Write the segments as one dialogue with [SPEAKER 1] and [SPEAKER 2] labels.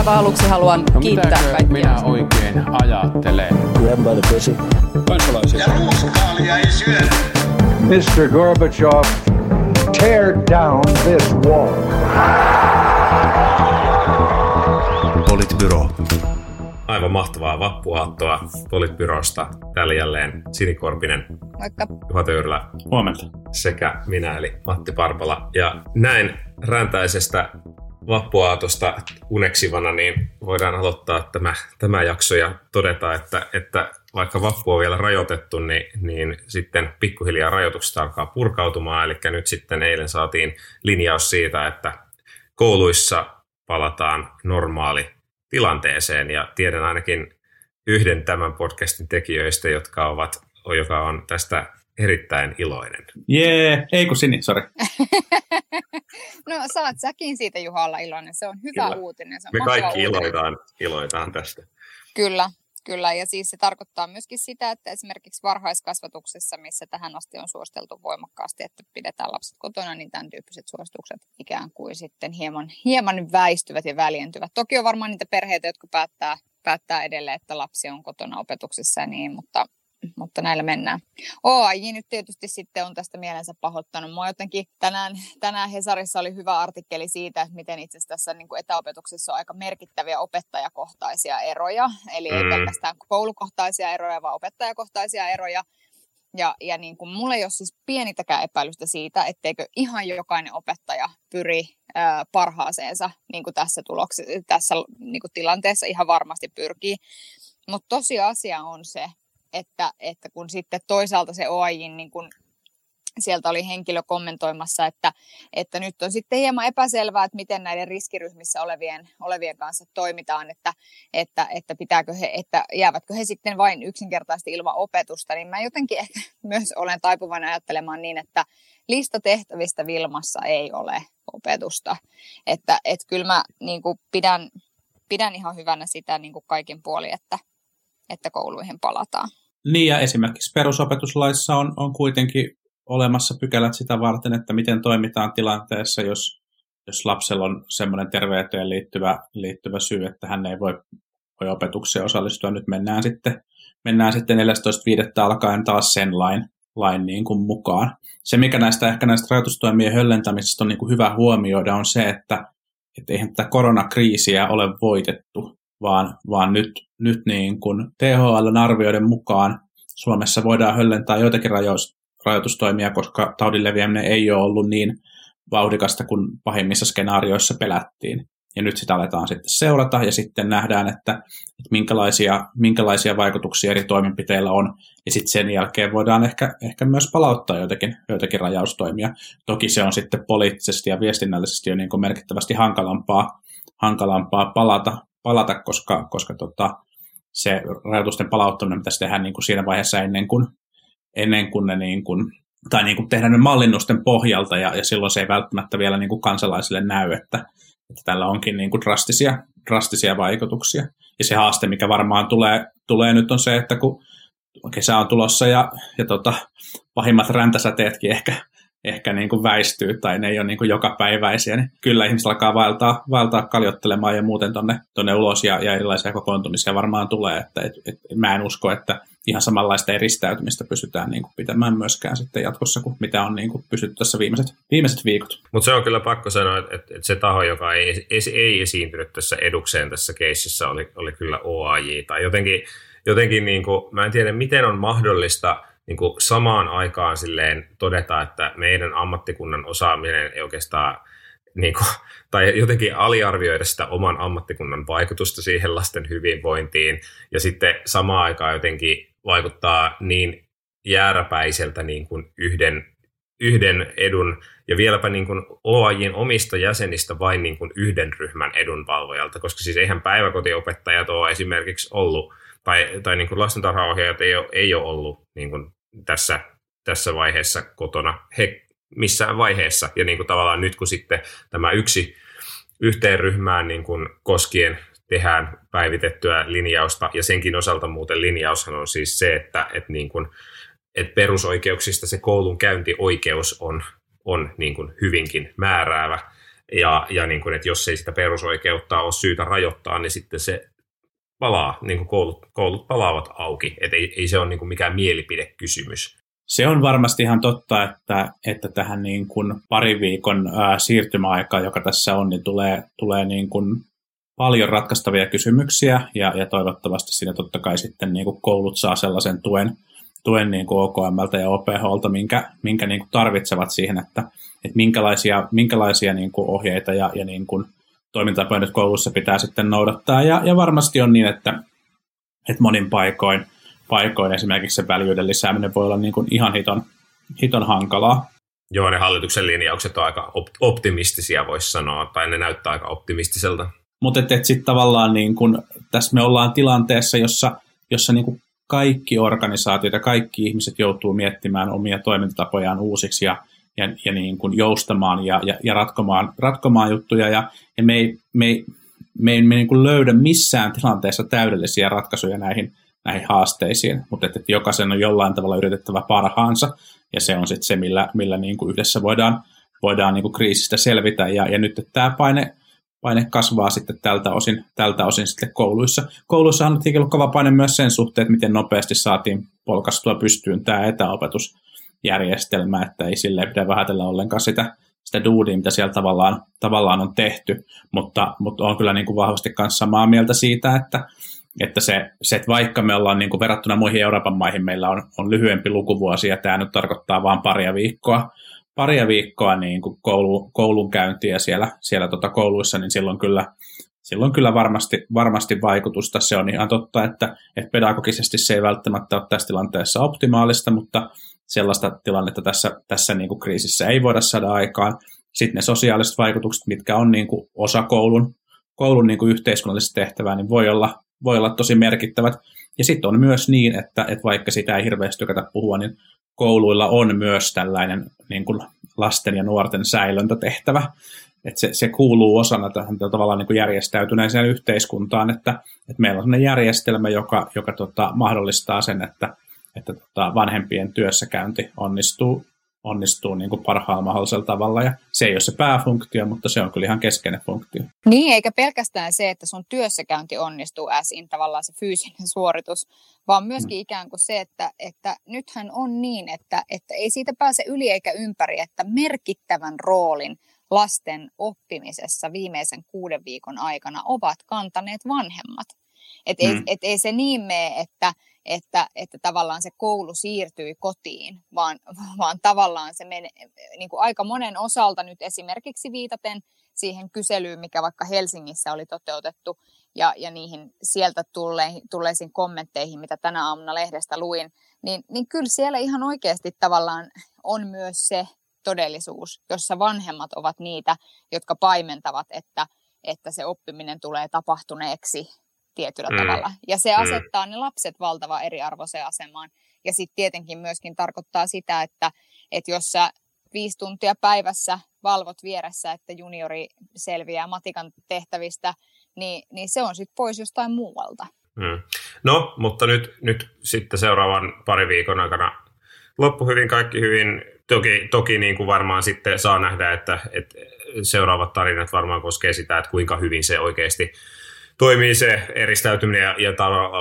[SPEAKER 1] aivan aluksi haluan
[SPEAKER 2] No
[SPEAKER 1] kiittää kaikkia.
[SPEAKER 2] minä oikein ajattelen?
[SPEAKER 3] Grab by the pussy.
[SPEAKER 4] kansalaisia.
[SPEAKER 5] Ja ruuskaalia ei syödä.
[SPEAKER 6] Mr. Gorbachev, tear down this wall.
[SPEAKER 7] Politbyro.
[SPEAKER 8] Aivan mahtavaa vappuaattoa Politbyrosta. Täällä jälleen Sinikorpinen,
[SPEAKER 1] Moikka.
[SPEAKER 8] Juha Töyrylä
[SPEAKER 9] Huomenta.
[SPEAKER 8] sekä minä eli Matti Parpala. Ja näin räntäisestä vappuaatosta uneksivana, niin voidaan aloittaa tämä, tämä jakso ja todeta, että, että vaikka vappu on vielä rajoitettu, niin, niin sitten pikkuhiljaa rajoitukset alkaa purkautumaan. Eli nyt sitten eilen saatiin linjaus siitä, että kouluissa palataan normaali tilanteeseen ja tiedän ainakin yhden tämän podcastin tekijöistä, jotka ovat, joka on tästä erittäin iloinen.
[SPEAKER 9] Jee, ei kun Sini, sori.
[SPEAKER 1] No saat säkin siitä Juha olla iloinen. Se on hyvä
[SPEAKER 8] Kyllä.
[SPEAKER 1] uutinen. Se on
[SPEAKER 8] Me kaikki
[SPEAKER 1] uutinen.
[SPEAKER 8] iloitaan, iloitaan tästä.
[SPEAKER 1] Kyllä, kyllä. Ja siis se tarkoittaa myöskin sitä, että esimerkiksi varhaiskasvatuksessa, missä tähän asti on suositeltu voimakkaasti, että pidetään lapset kotona, niin tämän tyyppiset suositukset ikään kuin sitten hieman, hieman väistyvät ja väljentyvät. Toki on varmaan niitä perheitä, jotka päättää, päättää edelleen, että lapsi on kotona opetuksessa ja niin, mutta, mutta näillä mennään. OAJ nyt tietysti sitten on tästä mielensä pahoittanut. Mua jotenkin tänään, tänään Hesarissa oli hyvä artikkeli siitä, että miten itse asiassa tässä niin kuin etäopetuksessa on aika merkittäviä opettajakohtaisia eroja. Eli ei
[SPEAKER 8] Mm.
[SPEAKER 1] pelkästään koulukohtaisia eroja, vaan opettajakohtaisia eroja. Ja, ja niin kuin mulla ei ole siis pienitäkään epäilystä siitä, etteikö ihan jokainen opettaja pyri ää, parhaaseensa niin kuin tässä, tuloksi, tässä niin kuin tilanteessa ihan varmasti pyrkii. Mutta tosiasia on se, että, että kun sitten toisaalta se OAJin niin kun sieltä oli henkilö kommentoimassa, että, että nyt on sitten hieman epäselvää, että miten näiden riskiryhmissä olevien, olevien kanssa toimitaan, että, että, että, pitääkö he, että jäävätkö he sitten vain yksinkertaisesti ilman opetusta, niin mä jotenkin ehkä myös olen taipuvainen ajattelemaan niin, että lista tehtävistä Vilmassa ei ole opetusta, että et kyllä mä niin kuin pidän, pidän ihan hyvänä sitä niin kuin kaikin puolin, että, että kouluihin palataan.
[SPEAKER 9] Niin ja esimerkiksi perusopetuslaissa on, on kuitenkin olemassa pykälät sitä varten, että miten toimitaan tilanteessa, jos, jos lapsella on semmoinen terveyteen liittyvä, liittyvä syy, että hän ei voi, voi opetukseen osallistua. Nyt mennään sitten, mennään sitten 14.5. alkaen taas sen lain, lain niin kuin mukaan. Se, mikä näistä ehkä näistä rajoitustoimien höllentämisestä on niin kuin hyvä huomioida, on se, että, että eihän tätä koronakriisiä ole voitettu, vaan, vaan nyt, nyt niin kuin THLn arvioiden mukaan Suomessa voidaan höllentää joitakin rajoitustoimia, koska taudin leviäminen ei ole ollut niin vauhdikasta kuin pahimmissa skenaarioissa pelättiin. Ja nyt sitä aletaan sitten seurata ja sitten nähdään, että, että minkälaisia, minkälaisia vaikutuksia eri toimenpiteillä on. Ja sitten sen jälkeen voidaan ehkä, ehkä myös palauttaa joitakin, joitakin rajaustoimia. Toki se on sitten poliittisesti ja viestinnällisesti jo niin kuin merkittävästi hankalampaa, hankalampaa palata, palata koska, koska tota, se rajoitusten palauttaminen pitäisi tehdä niin kuin siinä vaiheessa ennen kuin, ennen kuin ne niin kuin, tai niin kuin tehdä ne mallinnusten pohjalta, ja, ja silloin se ei välttämättä vielä niin kuin kansalaisille näy, että, että tällä onkin niin kuin drastisia, drastisia vaikutuksia. Ja se haaste, mikä varmaan tulee, tulee nyt on se, että kun kesä on tulossa ja, ja tota, pahimmat räntäsäteetkin ehkä, ehkä niin kuin väistyy tai ne ei ole niin kuin jokapäiväisiä, niin kyllä ihmiset alkaa vaeltaa, vaeltaa kaljottelemaan ja muuten tonne, tonne ulos ja, ja erilaisia kokoontumisia varmaan tulee. Että, et, et, mä en usko, että ihan samanlaista eristäytymistä pystytään niin kuin pitämään myöskään sitten jatkossa kuin mitä on niin kuin pystytty tässä viimeiset, viimeiset viikot.
[SPEAKER 8] Mutta se on kyllä pakko sanoa, että, että, se taho, joka ei, ei, ei esiintynyt tässä edukseen tässä keississä, oli, oli kyllä OAJ. Tai jotenkin, jotenkin niin kuin, mä en tiedä, miten on mahdollista niin kuin samaan aikaan silleen todeta, että meidän ammattikunnan osaaminen ei oikeastaan niin kuin, tai jotenkin aliarvioida sitä oman ammattikunnan vaikutusta siihen lasten hyvinvointiin. Ja sitten samaan aikaan jotenkin vaikuttaa niin jääräpäiseltä niin kuin yhden, yhden edun ja vieläpä niin kuin OAJin omista jäsenistä vain niin kuin yhden ryhmän edunvalvojalta, koska siis eihän päiväkotiopettajat ole esimerkiksi ollut tai, tai niin kuin lastentarhaohjaajat ei ole, ei ole ollut niin kuin tässä, tässä vaiheessa kotona he, missään vaiheessa. Ja niin kuin tavallaan nyt kun sitten tämä yksi yhteen ryhmään niin kuin koskien tehdään päivitettyä linjausta, ja senkin osalta muuten linjaushan on siis se, että, että, niin kuin, että perusoikeuksista se koulun käyntioikeus on, on niin kuin hyvinkin määräävä. Ja, ja niin kuin, että jos ei sitä perusoikeutta ole syytä rajoittaa, niin sitten se palaa, niin kuin koulut, koulut palaavat auki. Et ei, ei se ole niin kuin mikään mielipidekysymys.
[SPEAKER 9] Se on varmasti ihan totta, että, että tähän niin kuin pari viikon ää, siirtymäaikaan, joka tässä on, niin tulee, tulee niin kuin paljon ratkaistavia kysymyksiä ja, ja toivottavasti siinä totta kai sitten niin kuin koulut saa sellaisen tuen, tuen niin kuin OKMltä ja OPHlta, minkä, minkä niin kuin tarvitsevat siihen, että, että minkälaisia, minkälaisia niin kuin ohjeita ja, ja niin kuin toimintatapoja nyt koulussa pitää sitten noudattaa. Ja, ja varmasti on niin, että, että monin paikoin, paikoin esimerkiksi se väljyyden lisääminen voi olla niin kuin ihan hiton, hiton hankalaa.
[SPEAKER 8] Joo, ne hallituksen linjaukset on aika optimistisia, voisi sanoa, tai ne näyttää aika optimistiselta.
[SPEAKER 9] Mutta et, et sitten tavallaan niin kun, tässä me ollaan tilanteessa, jossa, jossa niin kaikki organisaatiot ja kaikki ihmiset joutuu miettimään omia toimintatapojaan uusiksi ja, ja, ja niin kuin joustamaan ja, ja, ja ratkomaan, ratkomaan juttuja. Ja, ja me ei, me ei, me ei, me niin kuin löydä missään tilanteessa täydellisiä ratkaisuja näihin, näihin haasteisiin, mutta että, että jokaisen on jollain tavalla yritettävä parhaansa, ja se on sitten se, millä, millä niin kuin yhdessä voidaan, voidaan niin kuin kriisistä selvitä. Ja, ja nyt että tämä paine paine kasvaa sitten tältä osin, tältä osin sitten kouluissa. Kouluissa on ollut kova paine myös sen suhteen, että miten nopeasti saatiin polkastua pystyyn tämä etäopetusjärjestelmä, että ei sille pidä vähätellä ollenkaan sitä, sitä duudia, mitä siellä tavallaan, tavallaan on tehty, mutta, mutta on kyllä niin kuin vahvasti myös samaa mieltä siitä, että, että se, se, että vaikka me ollaan niin kuin verrattuna muihin Euroopan maihin, meillä on, on lyhyempi lukuvuosi ja tämä nyt tarkoittaa vain paria viikkoa, paria viikkoa niin kuin koulu, koulun käyntiä siellä, siellä tota kouluissa, niin silloin kyllä, silloin kyllä varmasti, varmasti vaikutusta. Se on ihan totta, että, että pedagogisesti se ei välttämättä ole tässä tilanteessa optimaalista, mutta sellaista tilannetta tässä, tässä niin kuin kriisissä ei voida saada aikaan. Sitten ne sosiaaliset vaikutukset, mitkä on niin kuin osa koulun, koulun niin kuin yhteiskunnallista tehtävää, niin voi olla, voi olla tosi merkittävät. Ja sitten on myös niin, että, että vaikka sitä ei hirveästi tykätä puhua, niin kouluilla on myös tällainen niin kuin lasten ja nuorten säilöntätehtävä. Että se, se kuuluu osana tähän tavallaan niin kuin järjestäytyneeseen yhteiskuntaan, että, että meillä on sellainen järjestelmä, joka, joka tota, mahdollistaa sen, että, että tota, vanhempien työssäkäynti onnistuu, onnistuu niin kuin parhaalla mahdollisella tavalla. Ja se ei ole se pääfunktio, mutta se on kyllä ihan keskeinen funktio.
[SPEAKER 1] Niin, eikä pelkästään se, että sun työssäkäynti onnistuu äsiin tavallaan se fyysinen suoritus, vaan myöskin mm. ikään kuin se, että, että nythän on niin, että, että ei siitä pääse yli eikä ympäri, että merkittävän roolin lasten oppimisessa viimeisen kuuden viikon aikana ovat kantaneet vanhemmat. Että mm. ei, et ei se niin mene, että, että, että tavallaan se koulu siirtyi kotiin, vaan, vaan tavallaan se menee niin kuin aika monen osalta nyt esimerkiksi viitaten siihen kyselyyn, mikä vaikka Helsingissä oli toteutettu, ja, ja niihin sieltä tulleihin, tulleisiin kommentteihin, mitä tänä aamuna lehdestä luin, niin, niin kyllä siellä ihan oikeasti tavallaan on myös se todellisuus, jossa vanhemmat ovat niitä, jotka paimentavat, että, että se oppiminen tulee tapahtuneeksi tietyllä mm. tavalla. Ja se mm. asettaa ne lapset valtava eriarvoiseen asemaan. Ja sitten tietenkin myöskin tarkoittaa sitä, että, että jos sä viisi tuntia päivässä valvot vieressä, että juniori selviää matikan tehtävistä, niin, niin se on sitten pois jostain muualta.
[SPEAKER 8] Mm. No, mutta nyt, nyt sitten seuraavan pari viikon aikana loppu hyvin, kaikki hyvin. Toki, toki niin kuin varmaan sitten saa nähdä, että, että seuraavat tarinat varmaan koskee sitä, että kuinka hyvin se oikeasti toimii se eristäytyminen ja, ja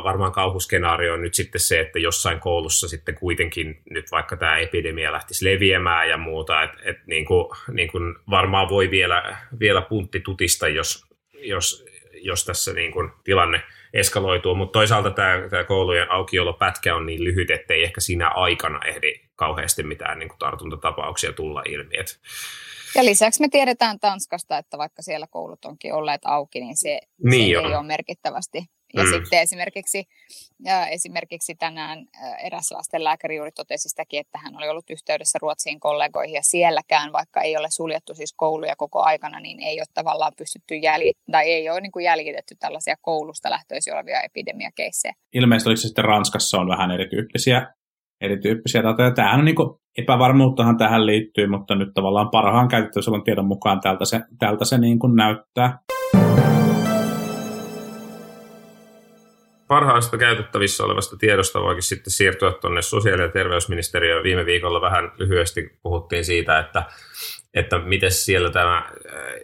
[SPEAKER 8] varmaan kauhuskenaario on nyt sitten se, että jossain koulussa sitten kuitenkin nyt vaikka tämä epidemia lähtisi leviämään ja muuta, että et niin kuin, niin kuin varmaan voi vielä, vielä puntti tutista, jos, jos, jos tässä niin kuin tilanne eskaloituu, mutta toisaalta tämä, tämä koulujen aukiolopätkä on niin lyhyt, että ei ehkä siinä aikana ehdi kauheasti mitään niin kuin tartuntatapauksia tulla ilmi. Et,
[SPEAKER 1] ja lisäksi me tiedetään Tanskasta, että vaikka siellä koulut onkin olleet auki, niin se, niin se ei ole merkittävästi. Ja mm. sitten esimerkiksi, ja esimerkiksi tänään eräs lastenlääkäri juuri totesi sitäkin, että hän oli ollut yhteydessä Ruotsiin kollegoihin ja sielläkään, vaikka ei ole suljettu siis kouluja koko aikana, niin ei ole tavallaan pystytty jäljittämään, tai ei ole niin kuin jäljitetty tällaisia koulusta lähtöisiä olevia epidemiakeissejä.
[SPEAKER 9] Ilmeisesti oliko se sitten Ranskassa on vähän erityyppisiä erityyppisiä datoja. Tämähän on niin epävarmuuttahan tähän liittyy, mutta nyt tavallaan parhaan käytettävissä olevan tiedon mukaan tältä se, tältä se niin kuin näyttää.
[SPEAKER 8] Parhaasta käytettävissä olevasta tiedosta voikin sitten siirtyä tuonne sosiaali- ja terveysministeriöön. Viime viikolla vähän lyhyesti puhuttiin siitä, että että miten siellä tämä äh,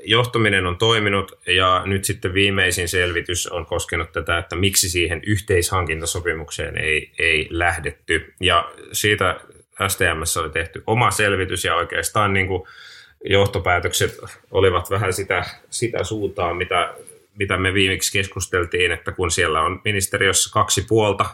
[SPEAKER 8] johtaminen on toiminut, ja nyt sitten viimeisin selvitys on koskenut tätä, että miksi siihen yhteishankintasopimukseen ei, ei lähdetty, ja siitä STMssä oli tehty oma selvitys, ja oikeastaan niin kuin johtopäätökset olivat vähän sitä, sitä suuntaa, mitä mitä me viimeksi keskusteltiin, että kun siellä on ministeriössä kaksi puolta,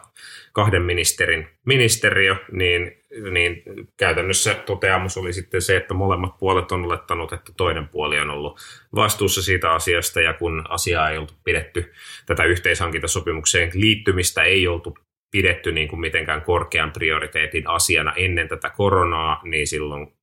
[SPEAKER 8] kahden ministerin ministeriö, niin, niin käytännössä toteamus oli sitten se, että molemmat puolet on olettanut, että toinen puoli on ollut vastuussa siitä asiasta, ja kun asiaa ei oltu pidetty, tätä yhteishankintasopimukseen liittymistä ei oltu pidetty niin kuin mitenkään korkean prioriteetin asiana ennen tätä koronaa, niin silloin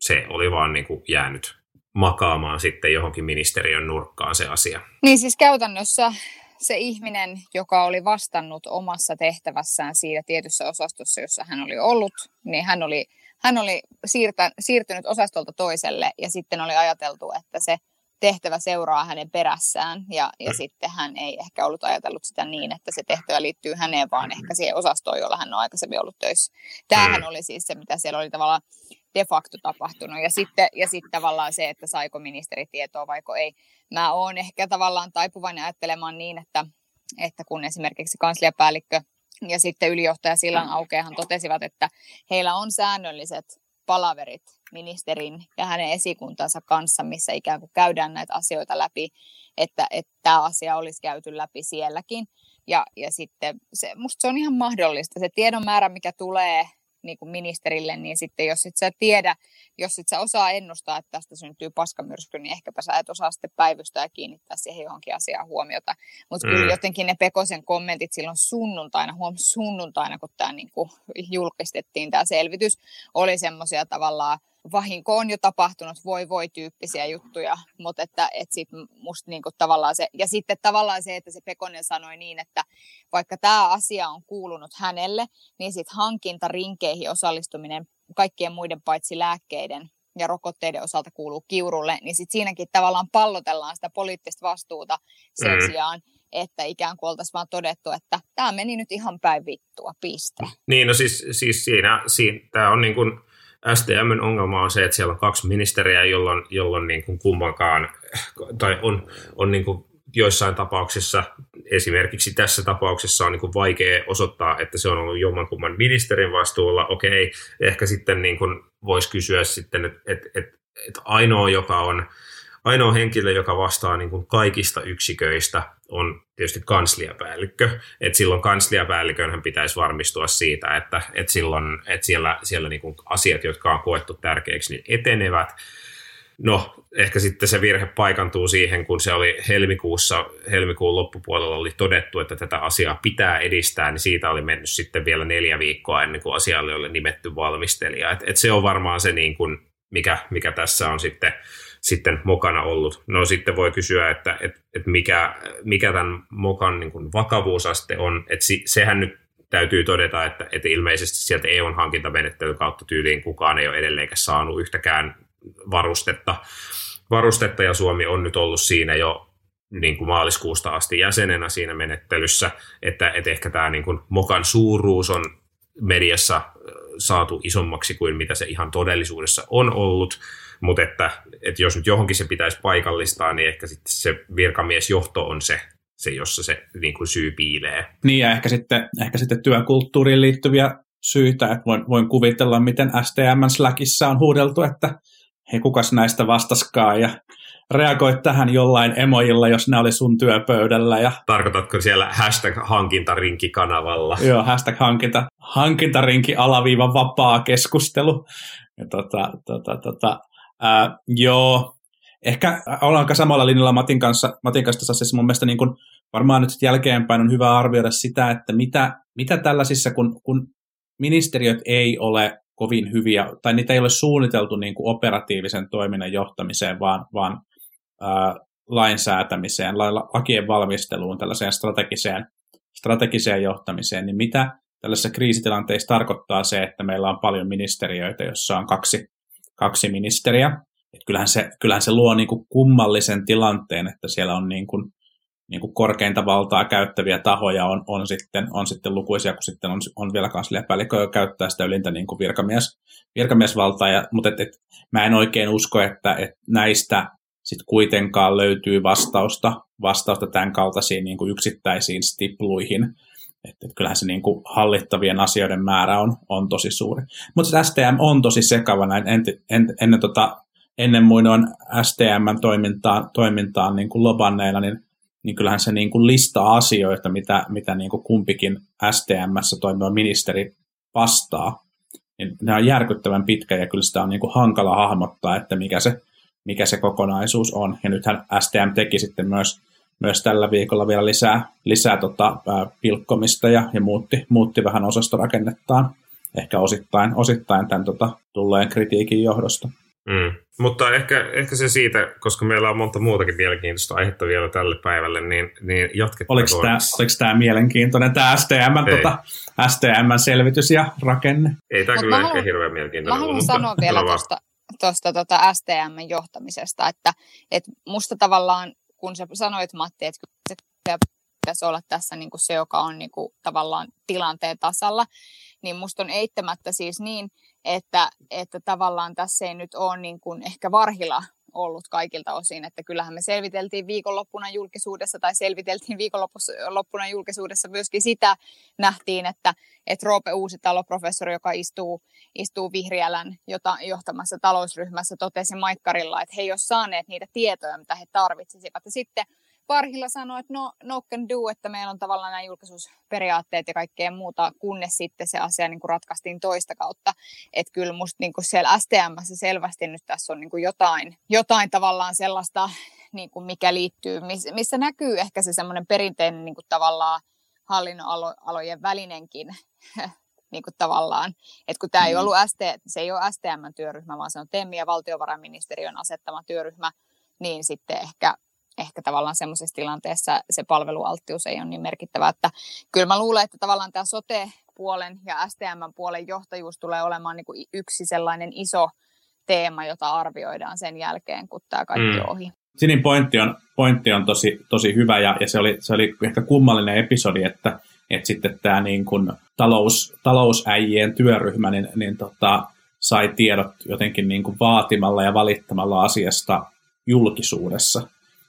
[SPEAKER 8] se oli vaan niin kuin jäänyt makaamaan sitten johonkin ministeriön nurkkaan se asia.
[SPEAKER 1] Niin siis käytännössä se ihminen, joka oli vastannut omassa tehtävässään siinä tietyssä osastossa, jossa hän oli ollut, niin hän oli, hän oli siirtä, siirtynyt osastolta toiselle ja sitten oli ajateltu, että se tehtävä seuraa hänen perässään ja, ja mm. sitten hän ei ehkä ollut ajatellut sitä niin, että se tehtävä liittyy häneen, vaan ehkä siihen osastoon, jolla hän on aikaisemmin ollut töissä. Tämähän mm. oli siis se, mitä siellä oli tavallaan de facto tapahtunut. Ja sitten, ja sitten tavallaan se, että saiko ministeri tietoa vaiko ei. Mä oon ehkä tavallaan taipuvainen ajattelemaan niin, että, että kun esimerkiksi kansliapäällikkö ja sitten ylijohtaja Sillan Aukeahan totesivat, että heillä on säännölliset palaverit ministerin ja hänen esikuntansa kanssa, missä ikään kuin käydään näitä asioita läpi, että, että tämä asia olisi käyty läpi sielläkin. Ja, ja sitten se, musta se on ihan mahdollista. Se tiedon määrä, mikä tulee niin kuin ministerille, niin sitten jos et sä tiedä, jos et sä osaa ennustaa, että tästä syntyy paskamyrsky, niin ehkäpä sä et osaa sitten päivystää ja kiinnittää siihen johonkin asiaan huomiota. Mutta mm. kyllä jotenkin ne Pekosen kommentit silloin sunnuntaina, huom sunnuntaina, kun tämä niin kuin julkistettiin tämä selvitys, oli semmoisia tavallaan vahinko on jo tapahtunut, voi voi tyyppisiä juttuja, mutta että, että sit musta niinku tavallaan se, ja sitten tavallaan se, että se Pekonen sanoi niin, että vaikka tämä asia on kuulunut hänelle, niin sitten hankintorinkeihin osallistuminen kaikkien muiden paitsi lääkkeiden ja rokotteiden osalta kuuluu kiurulle, niin sitten siinäkin tavallaan pallotellaan sitä poliittista vastuuta sen mm. sijaan, että ikään kuin oltaisiin vaan todettu, että tämä meni nyt ihan päin vittua, piste.
[SPEAKER 8] Niin, no siis, siis siinä, siinä tämä on niin kuin, STMn ongelma on se, että siellä on kaksi ministeriä, jolloin, jolloin niin kuin kummankaan, tai on, on niin kuin joissain tapauksissa, esimerkiksi tässä tapauksessa on niin kuin vaikea osoittaa, että se on ollut jommankumman ministerin vastuulla. Okei, ehkä sitten niin kuin voisi kysyä sitten, että, että, että, että ainoa, joka on ainoa henkilö, joka vastaa niin kuin kaikista yksiköistä, on tietysti kansliapäällikkö. Et silloin kansliapäällikön pitäisi varmistua siitä, että, että, silloin, että siellä, siellä niin kuin asiat, jotka on koettu tärkeiksi, niin etenevät. No, ehkä sitten se virhe paikantuu siihen, kun se oli helmikuussa, helmikuun loppupuolella oli todettu, että tätä asiaa pitää edistää, niin siitä oli mennyt sitten vielä neljä viikkoa ennen kuin asialle oli nimetty valmistelija. Et, et se on varmaan se, niin kuin, mikä, mikä tässä on sitten sitten mokana ollut. No sitten voi kysyä, että, että, että mikä, mikä tämän mokan niin kuin vakavuusaste on, että sehän nyt täytyy todeta, että, että ilmeisesti sieltä EUn hankintamenettelyn kautta tyyliin kukaan ei ole edelleenkään saanut yhtäkään varustetta, varustetta ja Suomi on nyt ollut siinä jo niin kuin maaliskuusta asti jäsenenä siinä menettelyssä, että, että ehkä tämä niin kuin mokan suuruus on mediassa saatu isommaksi kuin mitä se ihan todellisuudessa on ollut, mutta että, että jos nyt johonkin se pitäisi paikallistaa, niin ehkä sitten se virkamiesjohto on se, se jossa se niin kuin syy piilee.
[SPEAKER 9] Niin ja ehkä sitten, ehkä sitten työkulttuuriin liittyviä syitä, että voin, voin kuvitella, miten STM Slackissa on huudeltu, että hei kukas näistä vastaskaa ja reagoit tähän jollain emojilla, jos ne oli sun työpöydällä. Ja...
[SPEAKER 8] Tarkoitatko siellä hashtag hankintarinki-kanavalla?
[SPEAKER 9] Joo, hashtag hankinta, hankintarinki alaviiva vapaa keskustelu. Ja tota, tota, tota, ää, joo, ehkä ollaan samalla linjalla Matin kanssa, Matin kanssa tässä asiassa. Mun mielestä niin kun varmaan nyt jälkeenpäin on hyvä arvioida sitä, että mitä, mitä tällaisissa, kun, kun ministeriöt ei ole kovin hyviä, tai niitä ei ole suunniteltu niin kuin operatiivisen toiminnan johtamiseen, vaan, vaan ää, lainsäätämiseen, lakien valmisteluun, tällaiseen strategiseen, strategiseen johtamiseen, niin mitä tällaisessa kriisitilanteessa tarkoittaa se, että meillä on paljon ministeriöitä, jossa on kaksi, kaksi ministeriä. Et kyllähän, se, kyllähän se luo niin kuin kummallisen tilanteen, että siellä on niin kuin niin kuin korkeinta valtaa käyttäviä tahoja on, on, sitten, on sitten lukuisia, kun sitten on, on vielä kansliapäällikkö, joka käyttää sitä ylintä niin kuin virkamies, virkamiesvaltaa. Ja, mutta et, et, mä en oikein usko, että et näistä sitten kuitenkaan löytyy vastausta, vastausta tämän kaltaisiin niin kuin yksittäisiin stipluihin. Että et kyllähän se niin kuin hallittavien asioiden määrä on, on tosi suuri. Mutta STM on tosi sekava näin en, en, ennen, tota, ennen muinoin STM-toimintaan toimintaan niin kuin lobanneilla, niin niin kyllähän se niin kuin listaa asioita, mitä, mitä niin kuin kumpikin STMssä toimiva ministeri vastaa. Niin ne on järkyttävän pitkä ja kyllä sitä on niin kuin hankala hahmottaa, että mikä se, mikä se kokonaisuus on. Ja nythän STM teki sitten myös, myös tällä viikolla vielä lisää, lisää tota, ää, pilkkomista ja, ja muutti, muutti vähän osastorakennettaan ehkä osittain, osittain tämän tota, tulleen kritiikin johdosta.
[SPEAKER 8] Mm. Mutta ehkä, ehkä se siitä, koska meillä on monta muutakin mielenkiintoista aihetta vielä tälle päivälle, niin, niin jatketaan.
[SPEAKER 9] Oliko tämä, oliko tämä mielenkiintoinen, tämä STM, tota, STM-selvitys ja rakenne?
[SPEAKER 8] Ei tämä kyllä ehkä hirveän mielenkiintoinen.
[SPEAKER 1] Mä haluan mutta sanoa vielä tuosta tuosta tota STM-johtamisesta, että et musta tavallaan, kun sä sanoit Matti, että se pitäisi olla tässä niin kuin se, joka on niin kuin tavallaan tilanteen tasalla, niin musta on eittämättä siis niin, että, että tavallaan tässä ei nyt ole niin kuin ehkä varhilla ollut kaikilta osin, että kyllähän me selviteltiin viikonloppuna julkisuudessa tai selviteltiin viikonloppuna julkisuudessa myöskin sitä, nähtiin, että, että Roope Uusitalo, professori, joka istuu, istuu Vihriälän jota, johtamassa talousryhmässä, totesi Maikkarilla, että he ei ole saaneet niitä tietoja, mitä he tarvitsisivat. Ja sitten Parhilla sanoi, että no, no can do, että meillä on tavallaan nämä julkisuusperiaatteet ja kaikkea muuta, kunnes sitten se asia niin kuin ratkaistiin toista kautta. Että kyllä musta niin kuin siellä STMssä selvästi nyt tässä on niin kuin jotain, jotain tavallaan sellaista, niin kuin mikä liittyy, missä näkyy ehkä se semmoinen perinteinen niin kuin tavallaan hallinnonalojen välinenkin niin kuin tavallaan, että kun tämä ei mm. ollut ST, se ei ole STM-työryhmä, vaan se on TEMI ja valtiovarainministeriön asettama työryhmä, niin sitten ehkä ehkä tavallaan semmoisessa tilanteessa se palvelualttius ei ole niin merkittävä. Että kyllä mä luulen, että tavallaan tämä sote-puolen ja STM-puolen johtajuus tulee olemaan niin kuin yksi sellainen iso teema, jota arvioidaan sen jälkeen, kun tämä kaikki on mm. ohi.
[SPEAKER 9] Sinin pointti on, pointti on tosi, tosi hyvä ja, ja se, oli, se oli ehkä kummallinen episodi, että, että sitten tämä niin kuin talous, talousäijien työryhmä niin, niin tota, sai tiedot jotenkin niin kuin vaatimalla ja valittamalla asiasta julkisuudessa.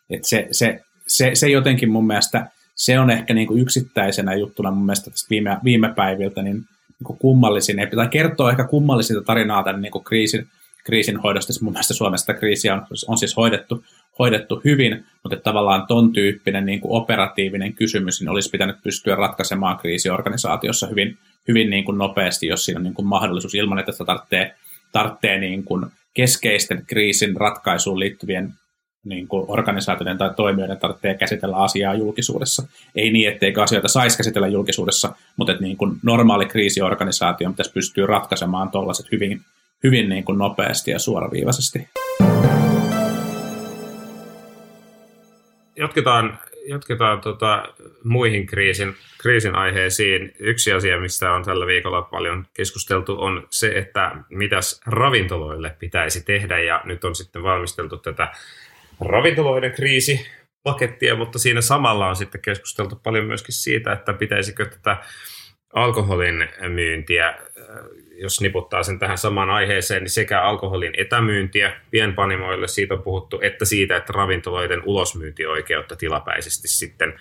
[SPEAKER 9] Et se, se, se, se jotenkin mun mielestä, se on ehkä niin kuin yksittäisenä juttuna mun mielestä tästä viime, viime päiviltä niin, kuin kummallisin, ei pitää kertoa ehkä kummallisinta tarinaa tämän niin kuin kriisin, kriisin hoidosta. Mun mielestä Suomesta kriisiä on, on siis hoidettu, hoidettu hyvin, mutta tavallaan ton tyyppinen niin kuin operatiivinen kysymys niin olisi pitänyt pystyä ratkaisemaan kriisiorganisaatiossa hyvin, hyvin niin kuin nopeasti, jos siinä on niin kuin mahdollisuus ilman, että sitä tarvitsee, tarvitsee niin kuin keskeisten kriisin ratkaisuun liittyvien niin kuin organisaatioiden tai toimijoiden tarvitsee käsitellä asiaa julkisuudessa. Ei niin, etteikö asioita saisi käsitellä julkisuudessa, mutta että niin kuin normaali kriisiorganisaatio pitäisi pystyä ratkaisemaan tuollaiset hyvin, hyvin niin kuin nopeasti ja suoraviivaisesti.
[SPEAKER 8] Jatketaan, jatketaan tota, muihin kriisin, kriisin aiheisiin. Yksi asia, mistä on tällä viikolla paljon keskusteltu, on se, että mitäs ravintoloille pitäisi tehdä. Ja nyt on sitten valmisteltu tätä ravintoloiden kriisi pakettia, mutta siinä samalla on sitten keskusteltu paljon myöskin siitä, että pitäisikö tätä alkoholin myyntiä, äh, jos niputtaa sen tähän samaan aiheeseen, niin sekä alkoholin etämyyntiä pienpanimoille, siitä on puhuttu, että siitä, että ravintoloiden ulosmyyntioikeutta tilapäisesti sitten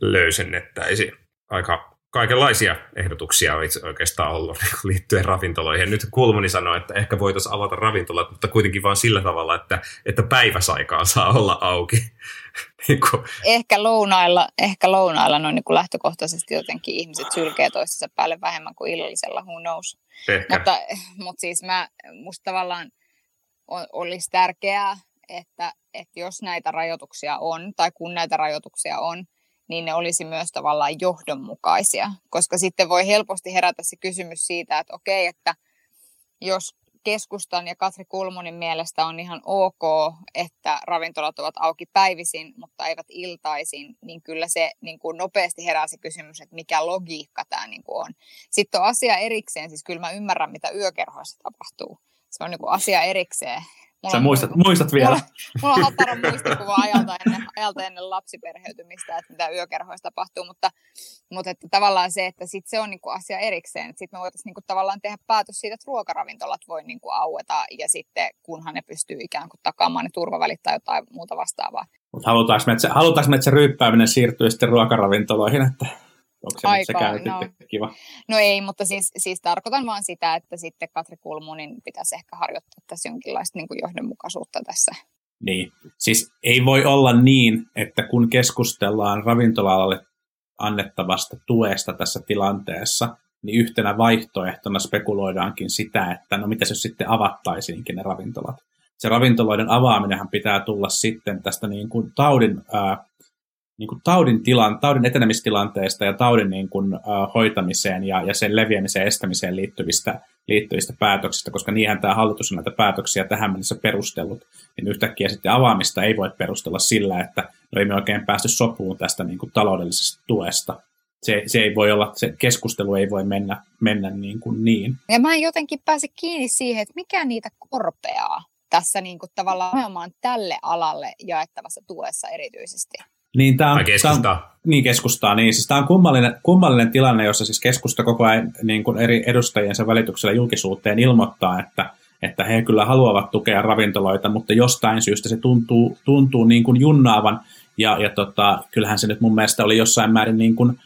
[SPEAKER 8] löysennettäisiin. Aika kaikenlaisia ehdotuksia on itse oikeastaan ollut liittyen ravintoloihin. Nyt Kulmuni sanoi, että ehkä voitaisiin avata ravintolat, mutta kuitenkin vain sillä tavalla, että, että päiväsaikaan saa olla auki.
[SPEAKER 1] niin kuin. Ehkä lounailla, ehkä lounailla noin niin kuin lähtökohtaisesti jotenkin ihmiset sylkee toistensa päälle vähemmän kuin illallisella, who knows. Ehkä. Mutta, mutta siis mä, musta tavallaan olisi tärkeää, että, että jos näitä rajoituksia on, tai kun näitä rajoituksia on, niin ne olisi myös tavallaan johdonmukaisia. Koska sitten voi helposti herätä se kysymys siitä, että okei, että jos keskustan ja Katri Kulmunin mielestä on ihan ok, että ravintolat ovat auki päivisin, mutta eivät iltaisin, niin kyllä se niin kuin nopeasti herää se kysymys, että mikä logiikka tämä niin kuin on. Sitten on asia erikseen, siis kyllä mä ymmärrän, mitä yökerhoissa tapahtuu. Se on niin kuin asia erikseen, Mulla
[SPEAKER 9] Sä
[SPEAKER 1] on-
[SPEAKER 9] muistat, muistat vielä.
[SPEAKER 1] Mulla, mulla on hatara muistikuva ajalta ennen, ajalta ennen lapsiperheytymistä, että mitä yökerhoissa tapahtuu, mutta, mutta että tavallaan se, että sit se on niinku asia erikseen. Sitten me voitaisiin niinku tavallaan tehdä päätös siitä, että ruokaravintolat voi niinku aueta ja sitten kunhan ne pystyy ikään kuin takaamaan ne turvavälit tai jotain muuta vastaavaa.
[SPEAKER 9] Mutta halutaanko me, että se, halutaanko me, että se ryyppääminen siirtyy sitten ruokaravintoloihin, että onko se
[SPEAKER 1] Aika,
[SPEAKER 9] sekään
[SPEAKER 1] no.
[SPEAKER 9] sitten kiva?
[SPEAKER 1] No ei, mutta siis, siis tarkoitan vaan sitä, että sitten Katri Kulmunin pitäisi ehkä harjoittaa tässä jonkinlaista niinku johdonmukaisuutta tässä.
[SPEAKER 9] Niin. Siis ei voi olla niin, että kun keskustellaan ravintola-alalle annettavasta tuesta tässä tilanteessa, niin yhtenä vaihtoehtona spekuloidaankin sitä, että no mitäs jos sitten avattaisiinkin ne ravintolat. Se ravintoloiden avaaminenhan pitää tulla sitten tästä niin kuin taudin, ää, niin kuin taudin, tilan, taudin etenemistilanteesta ja taudin niin kuin, ää, hoitamiseen ja, ja sen leviämiseen estämiseen liittyvistä, liittyvistä päätöksistä, koska niinhän tämä hallitus on näitä päätöksiä tähän mennessä perustellut, niin yhtäkkiä sitten avaamista ei voi perustella sillä, että no ei me oikein päästy sopuun tästä niin kuin taloudellisesta tuesta. Se, se, ei voi olla, se keskustelu ei voi mennä, mennä niin, kuin niin.
[SPEAKER 1] Ja mä en jotenkin pääse kiinni siihen, että mikä niitä korpeaa tässä niin kuin tavallaan tälle alalle jaettavassa tuessa erityisesti.
[SPEAKER 9] Niin, tämä on,
[SPEAKER 8] keskustaa.
[SPEAKER 9] Niin, keskustaa. Niin. Siis tämä on kummallinen, kummallinen tilanne, jossa siis keskusta koko ajan niin kuin eri edustajiensa välityksellä julkisuuteen ilmoittaa, että, että he kyllä haluavat tukea ravintoloita, mutta jostain syystä se tuntuu, tuntuu niin kuin junnaavan. Ja, ja tota, kyllähän se nyt mun mielestä oli jossain määrin niin kuin,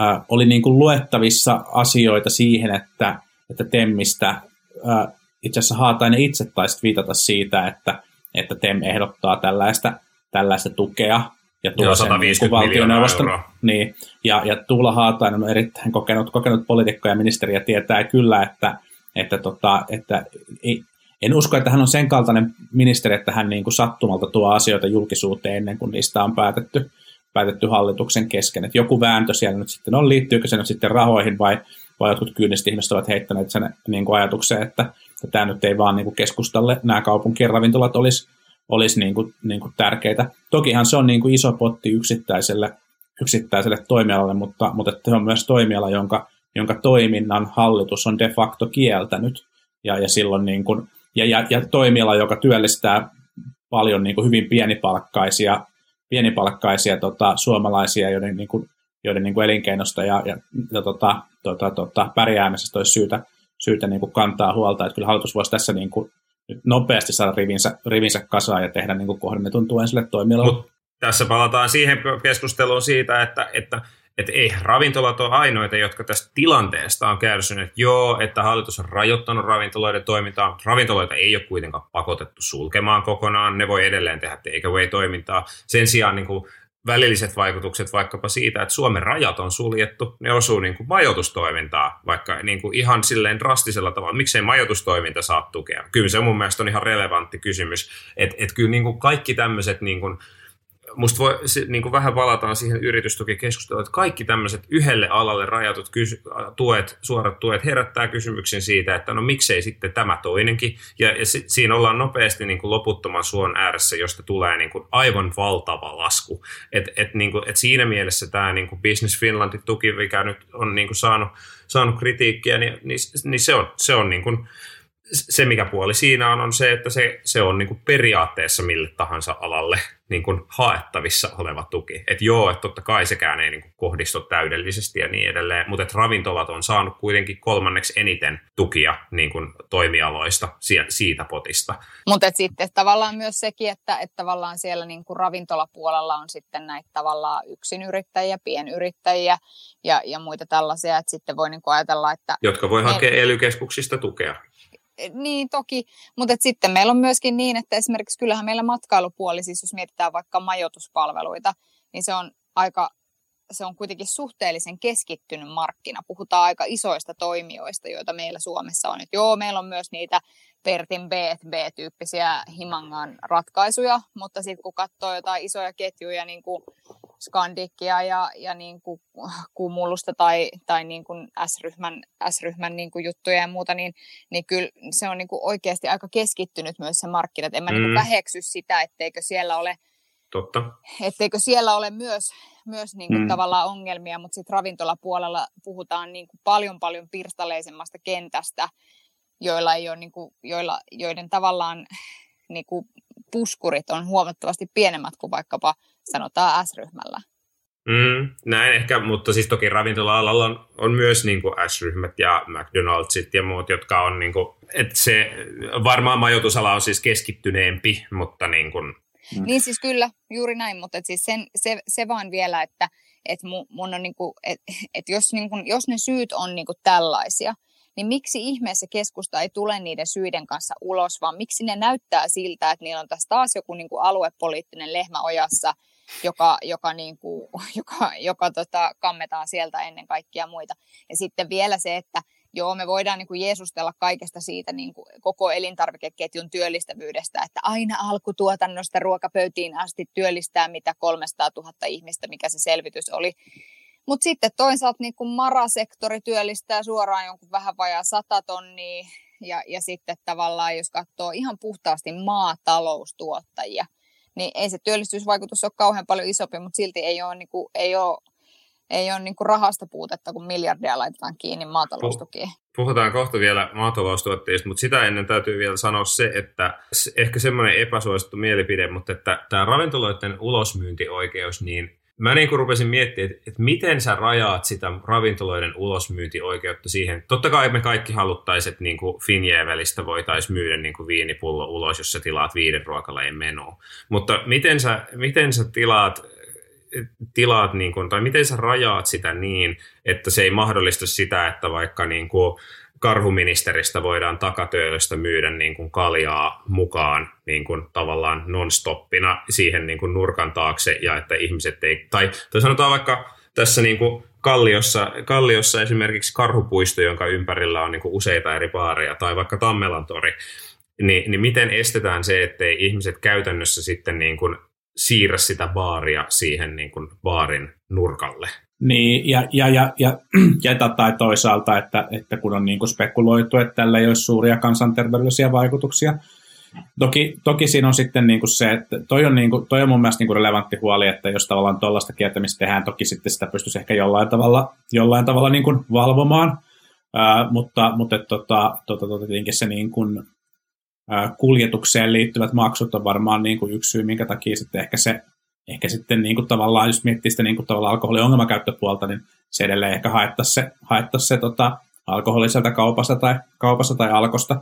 [SPEAKER 9] äh, oli niin kuin luettavissa asioita siihen, että, että Temmistä äh, itse asiassa Haatainen itse taisi viitata siitä, että, että TEM ehdottaa tällaista, tällaista tukea ja tuo
[SPEAKER 8] Joo,
[SPEAKER 9] sen
[SPEAKER 8] 150
[SPEAKER 9] niin kuin
[SPEAKER 8] miljoonaa
[SPEAKER 9] valtioneuvoston-. Niin, ja, ja Tuula Haatainen on erittäin kokenut, kokenut poliitikko ja ministeri ja tietää kyllä, että, että, tota, että ei, en usko, että hän on sen kaltainen ministeri, että hän niin kuin sattumalta tuo asioita julkisuuteen ennen kuin niistä on päätetty, päätetty hallituksen kesken. Että joku vääntö siellä nyt sitten on, liittyykö se nyt sitten rahoihin vai, vai jotkut kyyniset ihmiset ovat heittäneet sen niin kuin ajatukseen, että, että tämä nyt ei vaan niin kuin keskustalle nämä kaupunkien ravintolat olisi, olisi niin kuin, niin kuin tärkeitä. Tokihan se on niin kuin iso potti yksittäiselle, yksittäiselle toimialalle, mutta, mutta se on myös toimiala, jonka, jonka toiminnan hallitus on de facto kieltänyt. Ja, ja, silloin niin kuin, ja, ja, ja toimiala, joka työllistää paljon niin kuin hyvin pienipalkkaisia, pienipalkkaisia tota, suomalaisia, joiden, niin kuin, joiden niin kuin elinkeinosta ja, ja, ja tota, tota, tota, pärjäämisestä olisi syytä, syytä niin kuin kantaa huolta. Että kyllä hallitus voisi tässä niin kuin, nyt nopeasti saada rivinsä, rivinsä kasaan ja tehdä niin kuin kohdennetun tuen sille toimialalle.
[SPEAKER 8] Mut tässä palataan siihen keskusteluun siitä, että, että, että ei ravintolat ole ainoita, jotka tästä tilanteesta on kärsinyt. Joo, että hallitus on rajoittanut ravintoloiden toimintaa, mutta ravintoloita ei ole kuitenkaan pakotettu sulkemaan kokonaan. Ne voi edelleen tehdä takeaway-toimintaa. Sen sijaan niin kuin välilliset vaikutukset vaikkapa siitä, että Suomen rajat on suljettu, ne osuu niin kuin majoitustoimintaa, vaikka niin kuin ihan silleen drastisella tavalla. Miksei majoitustoiminta saa tukea? Kyllä se mun mielestä on ihan relevantti kysymys. Että et kyllä niin kuin kaikki tämmöiset niin kuin musta voi, niin kuin vähän valataan siihen yritystukikeskusteluun, että kaikki tämmöiset yhdelle alalle rajatut kysy- tuet, suorat tuet herättää kysymyksen siitä, että no miksei sitten tämä toinenkin. Ja, ja si- siinä ollaan nopeasti niin kuin loputtoman suon ääressä, josta tulee niin kuin aivan valtava lasku. Et, et, niin kuin, et siinä mielessä tämä niin kuin Business Finlandin tuki, mikä nyt on niin kuin saanut, saanut kritiikkiä, niin, niin, niin se on, se on niin kuin, se, mikä puoli siinä on, on se, että se, se on niin kuin periaatteessa mille tahansa alalle niin kuin haettavissa oleva tuki. Että joo, että totta kai sekään ei niin kuin kohdistu täydellisesti ja niin edelleen, mutta että ravintolat on saanut kuitenkin kolmanneksi eniten tukia niin kuin toimialoista siitä potista.
[SPEAKER 1] Mutta sitten tavallaan myös sekin, että, että tavallaan siellä niin kuin ravintolapuolella on sitten näitä tavallaan yksinyrittäjiä, pienyrittäjiä ja, ja muita tällaisia, että sitten voi niin kuin ajatella, että...
[SPEAKER 8] Jotka voi hakea ely-keskuksista tukea.
[SPEAKER 1] Niin toki, mutta sitten meillä on myöskin niin, että esimerkiksi kyllähän meillä matkailupuoli, siis jos mietitään vaikka majoituspalveluita, niin se on aika se on kuitenkin suhteellisen keskittynyt markkina. Puhutaan aika isoista toimijoista, joita meillä Suomessa on. Et joo, meillä on myös niitä Pertin B&B-tyyppisiä Himangan ratkaisuja, mutta sitten kun katsoo jotain isoja ketjuja, niin kuin Skandikia ja, ja niin kuin Kumulusta tai, tai niin kuin S-ryhmän, S-ryhmän niin kuin juttuja ja muuta, niin, niin kyllä se on niin kuin oikeasti aika keskittynyt myös se markkina. En mä mm. niin kuin väheksy sitä, etteikö siellä ole
[SPEAKER 8] Totta.
[SPEAKER 1] Etteikö siellä ole myös, myös niin kuin mm. tavallaan ongelmia, mutta sitten ravintolapuolella puhutaan niin kuin paljon paljon pirstaleisemmasta kentästä, joilla ei ole, niin kuin, joilla, joiden tavallaan niin kuin puskurit on huomattavasti pienemmät kuin vaikkapa sanotaan S-ryhmällä.
[SPEAKER 8] Mm, näin ehkä, mutta siis toki ravintola-alalla on, on myös niin kuin S-ryhmät ja McDonald'sit ja muut, jotka on niin kuin, että se varmaan majoitusala on siis keskittyneempi, mutta niin kuin...
[SPEAKER 1] Mm. Niin siis kyllä, juuri näin, mutta et siis sen, se, se vaan vielä, että et mun, mun on niin kuin, et, et jos, niin kuin, jos ne syyt on niin kuin tällaisia, niin miksi ihmeessä keskusta ei tule niiden syiden kanssa ulos, vaan miksi ne näyttää siltä, että niillä on tässä taas joku niin kuin aluepoliittinen lehmä ojassa, joka, joka, niin kuin, joka, joka tota, kammetaan sieltä ennen kaikkia muita. Ja sitten vielä se, että joo, me voidaan niin kuin jeesustella kaikesta siitä niin kuin koko elintarvikeketjun työllistävyydestä, että aina alkutuotannosta ruokapöytiin asti työllistää mitä 300 000 ihmistä, mikä se selvitys oli. Mutta sitten toisaalta niin kuin marasektori työllistää suoraan jonkun vähän vajaa 100 tonnia, ja, ja sitten tavallaan jos katsoo ihan puhtaasti maataloustuottajia, niin ei se työllisyysvaikutus ole kauhean paljon isompi, mutta silti ei ole, niin kuin, ei ole, ei ole niin kuin rahasta puutetta, kun miljardia laitetaan kiinni maataloustukiin.
[SPEAKER 8] Puhutaan kohta vielä maataloustuotteista, mutta sitä ennen täytyy vielä sanoa se, että ehkä semmoinen epäsuosittu mielipide, mutta että tämä ravintoloiden ulosmyyntioikeus, niin mä niin kuin rupesin miettimään, että, että miten sä rajaat sitä ravintoloiden ulosmyyntioikeutta siihen. Totta kai me kaikki haluttaisiin, että niin kuin Finjevelistä voitaisiin myydä niin kuin viinipullo ulos, jos sä tilaat viiden ruokalajin menoa. Mutta miten sä, miten sä tilaat, tilaat niin kuin, tai miten sä rajaat sitä niin, että se ei mahdollista sitä, että vaikka niin kuin karhuministeristä voidaan takatöölöstä myydä niin kuin kaljaa mukaan niin kuin tavallaan non-stoppina siihen niin kuin nurkan taakse ja että ihmiset ei, tai, tai sanotaan vaikka tässä niin kuin Kalliossa, Kalliossa esimerkiksi karhupuisto, jonka ympärillä on niin kuin useita eri baareja, tai vaikka Tammelan tori, niin, niin miten estetään se, ettei ihmiset käytännössä sitten niin kuin siirrä sitä baaria siihen niin kuin baarin nurkalle?
[SPEAKER 9] Niin, ja, ja, ja, ja, ja tai toisaalta, että, että kun on niin kuin spekuloitu, että tällä ei olisi suuria kansanterveydellisiä vaikutuksia. Toki, toki siinä on sitten niin kuin se, että toi on, niin kuin, toi on mun mielestä niin kuin relevantti huoli, että jos tavallaan tuollaista kiertämistä tehdään, toki sitten sitä pystyisi ehkä jollain tavalla, jollain tavalla niin kuin valvomaan, ää, mutta, mutta tota, tota, tota, tietenkin se niin kuin, ää, kuljetukseen liittyvät maksut on varmaan niin kuin yksi syy, minkä takia sitten ehkä se ehkä sitten niin kuin tavallaan, jos miettii sitä niin kuin tavallaan alkoholin ongelmakäyttöpuolta, niin se edelleen ehkä haettaisi se, haettaisi se tota, alkoholiselta kaupasta tai, kaupasta tai alkosta.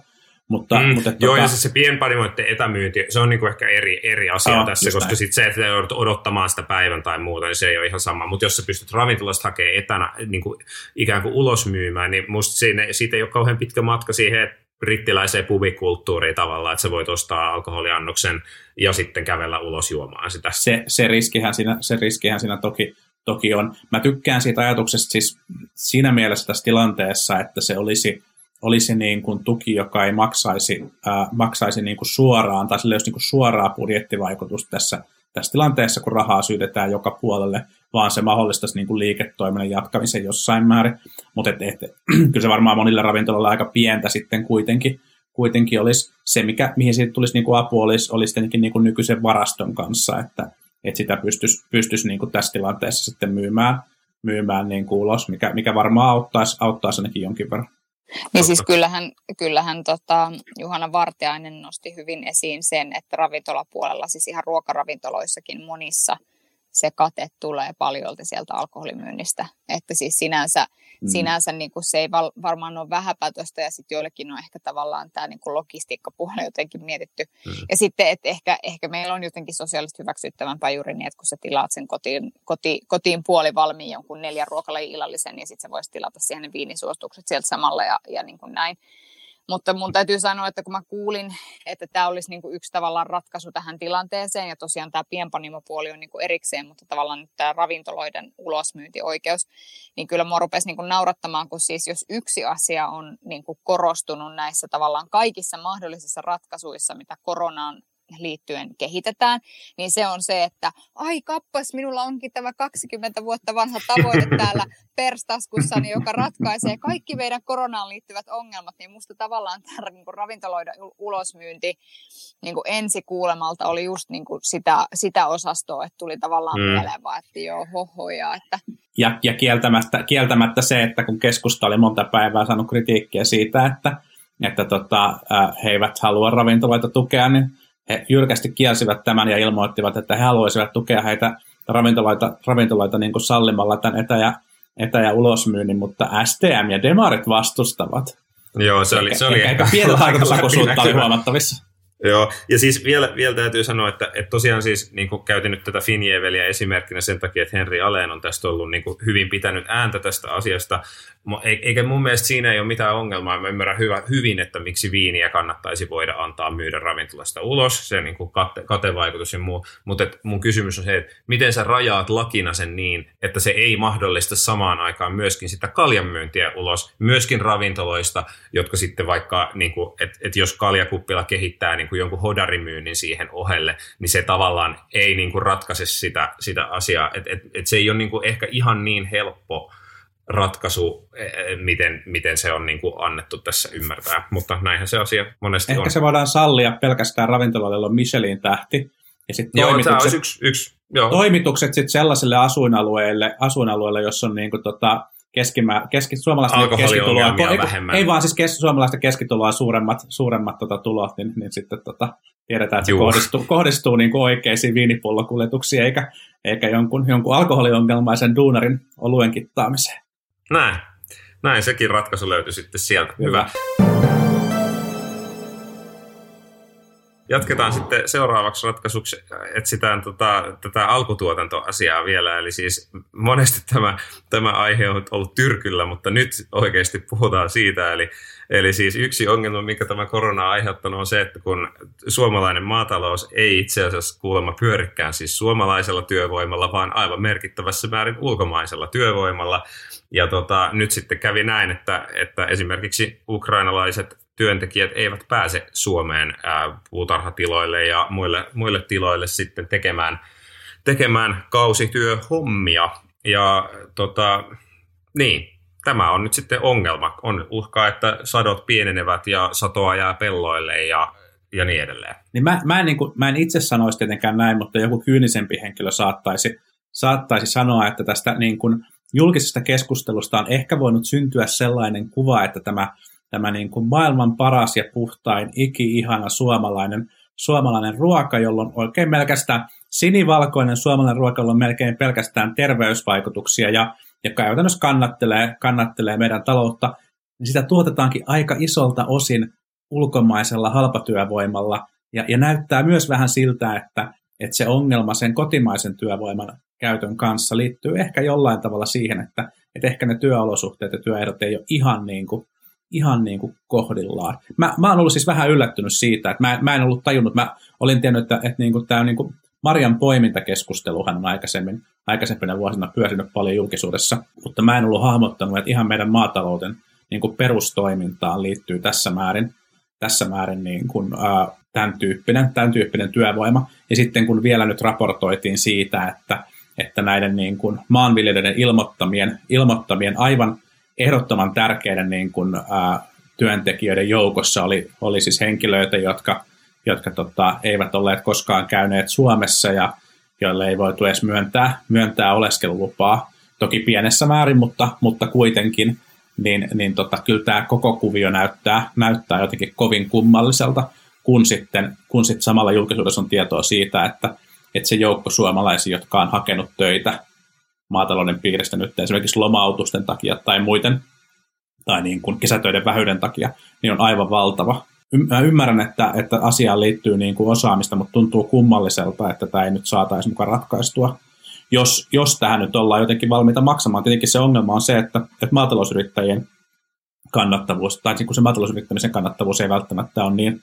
[SPEAKER 9] Mutta,
[SPEAKER 8] mm,
[SPEAKER 9] mutta,
[SPEAKER 8] joo,
[SPEAKER 9] tota,
[SPEAKER 8] ja siis se pienpanimoiden etämyynti, se on niinku ehkä eri, eri asia
[SPEAKER 9] Joo,
[SPEAKER 8] tässä, koska
[SPEAKER 9] näin.
[SPEAKER 8] sit se, että joudut odottamaan sitä päivän tai muuta, niin se ei ole ihan sama. Mutta jos sä pystyt ravintolasta hakemaan etänä niin kuin, ikään kuin ulos myymään, niin musta siinä, siitä ei ole kauhean pitkä matka siihen, että brittiläiseen pubikulttuuriin tavallaan, että sä voit ostaa alkoholiannoksen ja sitten kävellä ulos juomaan sitä.
[SPEAKER 9] se, se, riskihän siinä, se riskihän siinä toki, toki on. Mä tykkään siitä ajatuksesta siis siinä mielessä tässä tilanteessa, että se olisi, olisi niin kuin tuki, joka ei maksaisi, ää, maksaisi niin kuin suoraan, tai sillä olisi niin kuin suoraa budjettivaikutusta tässä, tässä tilanteessa, kun rahaa syydetään joka puolelle, vaan se mahdollistaisi niin kuin liiketoiminnan jatkamisen jossain määrin. Mutta et, et, kyllä se varmaan monilla ravintoloilla aika pientä sitten kuitenkin, kuitenkin olisi se, mikä, mihin siitä tulisi niin kuin apu, olisi, olisi tietenkin niin kuin nykyisen varaston kanssa, että, että sitä pystyisi, pystyisi niin kuin tässä tilanteessa sitten myymään, myymään niin kuin ulos, mikä, mikä varmaan auttaisi, auttaisi ainakin jonkin verran.
[SPEAKER 1] Niin siis kyllähän, kyllähän tota, Juhana Vartiainen nosti hyvin esiin sen, että ravintolapuolella, siis ihan ruokaravintoloissakin monissa se kate tulee paljolti sieltä alkoholimyynnistä. Että siis sinänsä, mm. sinänsä niin kuin se ei val, varmaan ole vähäpätöstä ja sitten joillekin on ehkä tavallaan tämä niin kuin logistiikkapuoli jotenkin mietitty. Mm. Ja sitten, että ehkä, ehkä meillä on jotenkin sosiaalisesti hyväksyttävämpää juuri niin, että kun sä tilaat sen kotiin, koti, kotiin puoli valmiin jonkun neljän ruokalajin illallisen, niin sitten sä voisit tilata siihen ne viinisuostukset sieltä samalla ja, ja niin kuin näin. Mutta mun täytyy sanoa, että kun mä kuulin, että tämä olisi niin kuin yksi tavallaan ratkaisu tähän tilanteeseen, ja tosiaan tämä pienpanimopuoli on niin kuin erikseen, mutta tavallaan nyt tämä ravintoloiden ulosmyyntioikeus, niin kyllä mua rupesi niin kuin naurattamaan, kun siis jos yksi asia on niin kuin korostunut näissä tavallaan kaikissa mahdollisissa ratkaisuissa, mitä koronaan liittyen kehitetään, niin se on se, että ai kappas, minulla onkin tämä 20 vuotta vanha tavoite täällä perstaskussani, joka ratkaisee kaikki meidän koronaan liittyvät ongelmat, niin musta tavallaan tämä niin kuin ravintoloiden ulosmyynti niin kuin ensi kuulemalta oli just niin kuin sitä, sitä osastoa, että tuli tavallaan mm. mieleen vaan, että joo, hohoja, että
[SPEAKER 9] Ja, ja kieltämättä, kieltämättä se, että kun keskusta oli monta päivää saanut kritiikkiä siitä, että, että tota, äh, he eivät halua ravintoloita tukea, niin he jyrkästi kielsivät tämän ja ilmoittivat, että he haluaisivat tukea heitä ravintoloita, ravintoloita niin kuin sallimalla tämän etä- ja, etä- ja ulosmyynnin, mutta STM ja Demarit vastustavat.
[SPEAKER 8] Joo, se oli, se oli
[SPEAKER 9] ehkä, ehkä pientä vaikutushakuisuutta oli huomattavissa.
[SPEAKER 8] Joo, ja siis vielä, vielä täytyy sanoa, että, että tosiaan siis niin kuin käytin nyt tätä Finjeveliä esimerkkinä sen takia, että Henri Aleen on tästä ollut niin kuin hyvin pitänyt ääntä tästä asiasta, eikä mun mielestä siinä ei ole mitään ongelmaa. Mä ymmärrän hyvä, hyvin, että miksi viiniä kannattaisi voida antaa myydä ravintolasta ulos, se niin kuin kate, katevaikutus ja muu. Mutta mun kysymys on se, että miten sä rajaat lakina sen niin, että se ei mahdollista samaan aikaan myöskin sitä kaljanmyyntiä ulos, myöskin ravintoloista, jotka sitten vaikka, niin kuin, että, että jos kaljakuppila kehittää niin kuin jonkun hodarimyynnin siihen ohelle, niin se tavallaan ei niin kuin ratkaise sitä, sitä asiaa. Että et, et se ei ole niin kuin ehkä ihan niin helppo ratkaisu, e, e, miten, miten se on niin kuin annettu tässä ymmärtää. Mutta näinhän se asia monesti
[SPEAKER 9] Ehkä
[SPEAKER 8] on.
[SPEAKER 9] se voidaan sallia pelkästään ravintolalle, jolla on Michelin tähti. Ja sit
[SPEAKER 8] Joo,
[SPEAKER 9] toimitukset,
[SPEAKER 8] olisi yksi, yksi joo.
[SPEAKER 9] toimitukset sit sellaiselle asuinalueelle, asuinalueelle, jossa on niinku tota keskimä, keski, suomalaista keskituloa,
[SPEAKER 8] Alkoholiongelmia
[SPEAKER 9] ei,
[SPEAKER 8] vähemmän.
[SPEAKER 9] ei vaan siis kes, suomalaista keskituloa suuremmat, suuremmat tota, tulot, niin, niin sitten tota, tiedetään, että se
[SPEAKER 8] Juu.
[SPEAKER 9] kohdistuu, kohdistuu niin kuin oikeisiin viinipullokuljetuksiin, eikä, eikä jonkun, jonkun alkoholiongelmaisen duunarin oluen kittaamiseen.
[SPEAKER 8] Näin. Näin, sekin ratkaisu löytyi sitten sieltä. Hyvä. Jatketaan sitten seuraavaksi ratkaisuksi, etsitään tota, tätä alkutuotantoasiaa vielä, eli siis monesti tämä, tämä aihe on ollut tyrkyllä, mutta nyt oikeasti puhutaan siitä, eli, eli siis yksi ongelma, mikä tämä korona on aiheuttanut on se, että kun suomalainen maatalous ei itse asiassa kuulemma pyörikään siis suomalaisella työvoimalla, vaan aivan merkittävässä määrin ulkomaisella työvoimalla, ja tota, nyt sitten kävi näin, että, että esimerkiksi ukrainalaiset työntekijät eivät pääse Suomeen ää, puutarhatiloille ja muille, muille tiloille sitten tekemään, tekemään kausityöhommia. Ja tota, niin, tämä on nyt sitten ongelma. On uhkaa, että sadot pienenevät ja satoa jää pelloille ja, ja niin edelleen.
[SPEAKER 9] Niin mä, mä, en, niin kuin, mä en itse sanoisi tietenkään näin, mutta joku kyynisempi henkilö saattaisi, saattaisi sanoa, että tästä niin kuin julkisesta keskustelusta on ehkä voinut syntyä sellainen kuva, että tämä, tämä niin kuin maailman paras ja puhtain, iki-ihana suomalainen, suomalainen ruoka, jolla on oikein pelkästään sinivalkoinen suomalainen ruoka, jolla on melkein pelkästään terveysvaikutuksia ja, ja käytännössä kannattelee, kannattelee meidän taloutta, niin sitä tuotetaankin aika isolta osin ulkomaisella halpatyövoimalla. Ja, ja näyttää myös vähän siltä, että, että se ongelma sen kotimaisen työvoiman käytön kanssa liittyy ehkä jollain tavalla siihen, että, että ehkä ne työolosuhteet ja työehdot ei ole ihan niin kuin, ihan niin kuin kohdillaan. Mä, mä oon ollut siis vähän yllättynyt siitä, että mä, mä en ollut tajunnut, mä olin tiennyt, että, että niin kuin tämä niin kuin Marjan poimintakeskusteluhan on aikaisemmin, aikaisempina vuosina pyörinyt paljon julkisuudessa, mutta mä en ollut hahmottanut, että ihan meidän maatalouden niin kuin perustoimintaan liittyy tässä määrin, tässä määrin niin kuin, ää, tämän, tyyppinen, tämän tyyppinen työvoima. Ja sitten kun vielä nyt raportoitiin siitä, että, että näiden niin kuin maanviljelijöiden ilmoittamien, ilmoittamien aivan ehdottoman tärkeiden niin kuin, ää, työntekijöiden joukossa oli, oli siis henkilöitä, jotka, jotka tota, eivät olleet koskaan käyneet Suomessa ja joille ei voitu edes myöntää, myöntää oleskelulupaa. Toki pienessä määrin, mutta, mutta kuitenkin, niin, niin tota, kyllä tämä koko kuvio näyttää, näyttää jotenkin kovin kummalliselta, kun sitten, kun sitten samalla julkisuudessa on tietoa siitä, että, että se joukko suomalaisia, jotka on hakenut töitä maatalouden piiristä nyt esimerkiksi lomautusten takia tai muiden, tai niin kuin kesätöiden vähyyden takia, niin on aivan valtava. Mä ymmärrän, että, että asiaan liittyy niin kuin osaamista, mutta tuntuu kummalliselta, että tämä ei nyt saataisi mukaan ratkaistua. Jos, jos tähän nyt ollaan jotenkin valmiita maksamaan, tietenkin se ongelma on se, että, että maatalousyrittäjien kannattavuus, tai niin kuin se maatalousyrittämisen kannattavuus ei välttämättä ole niin,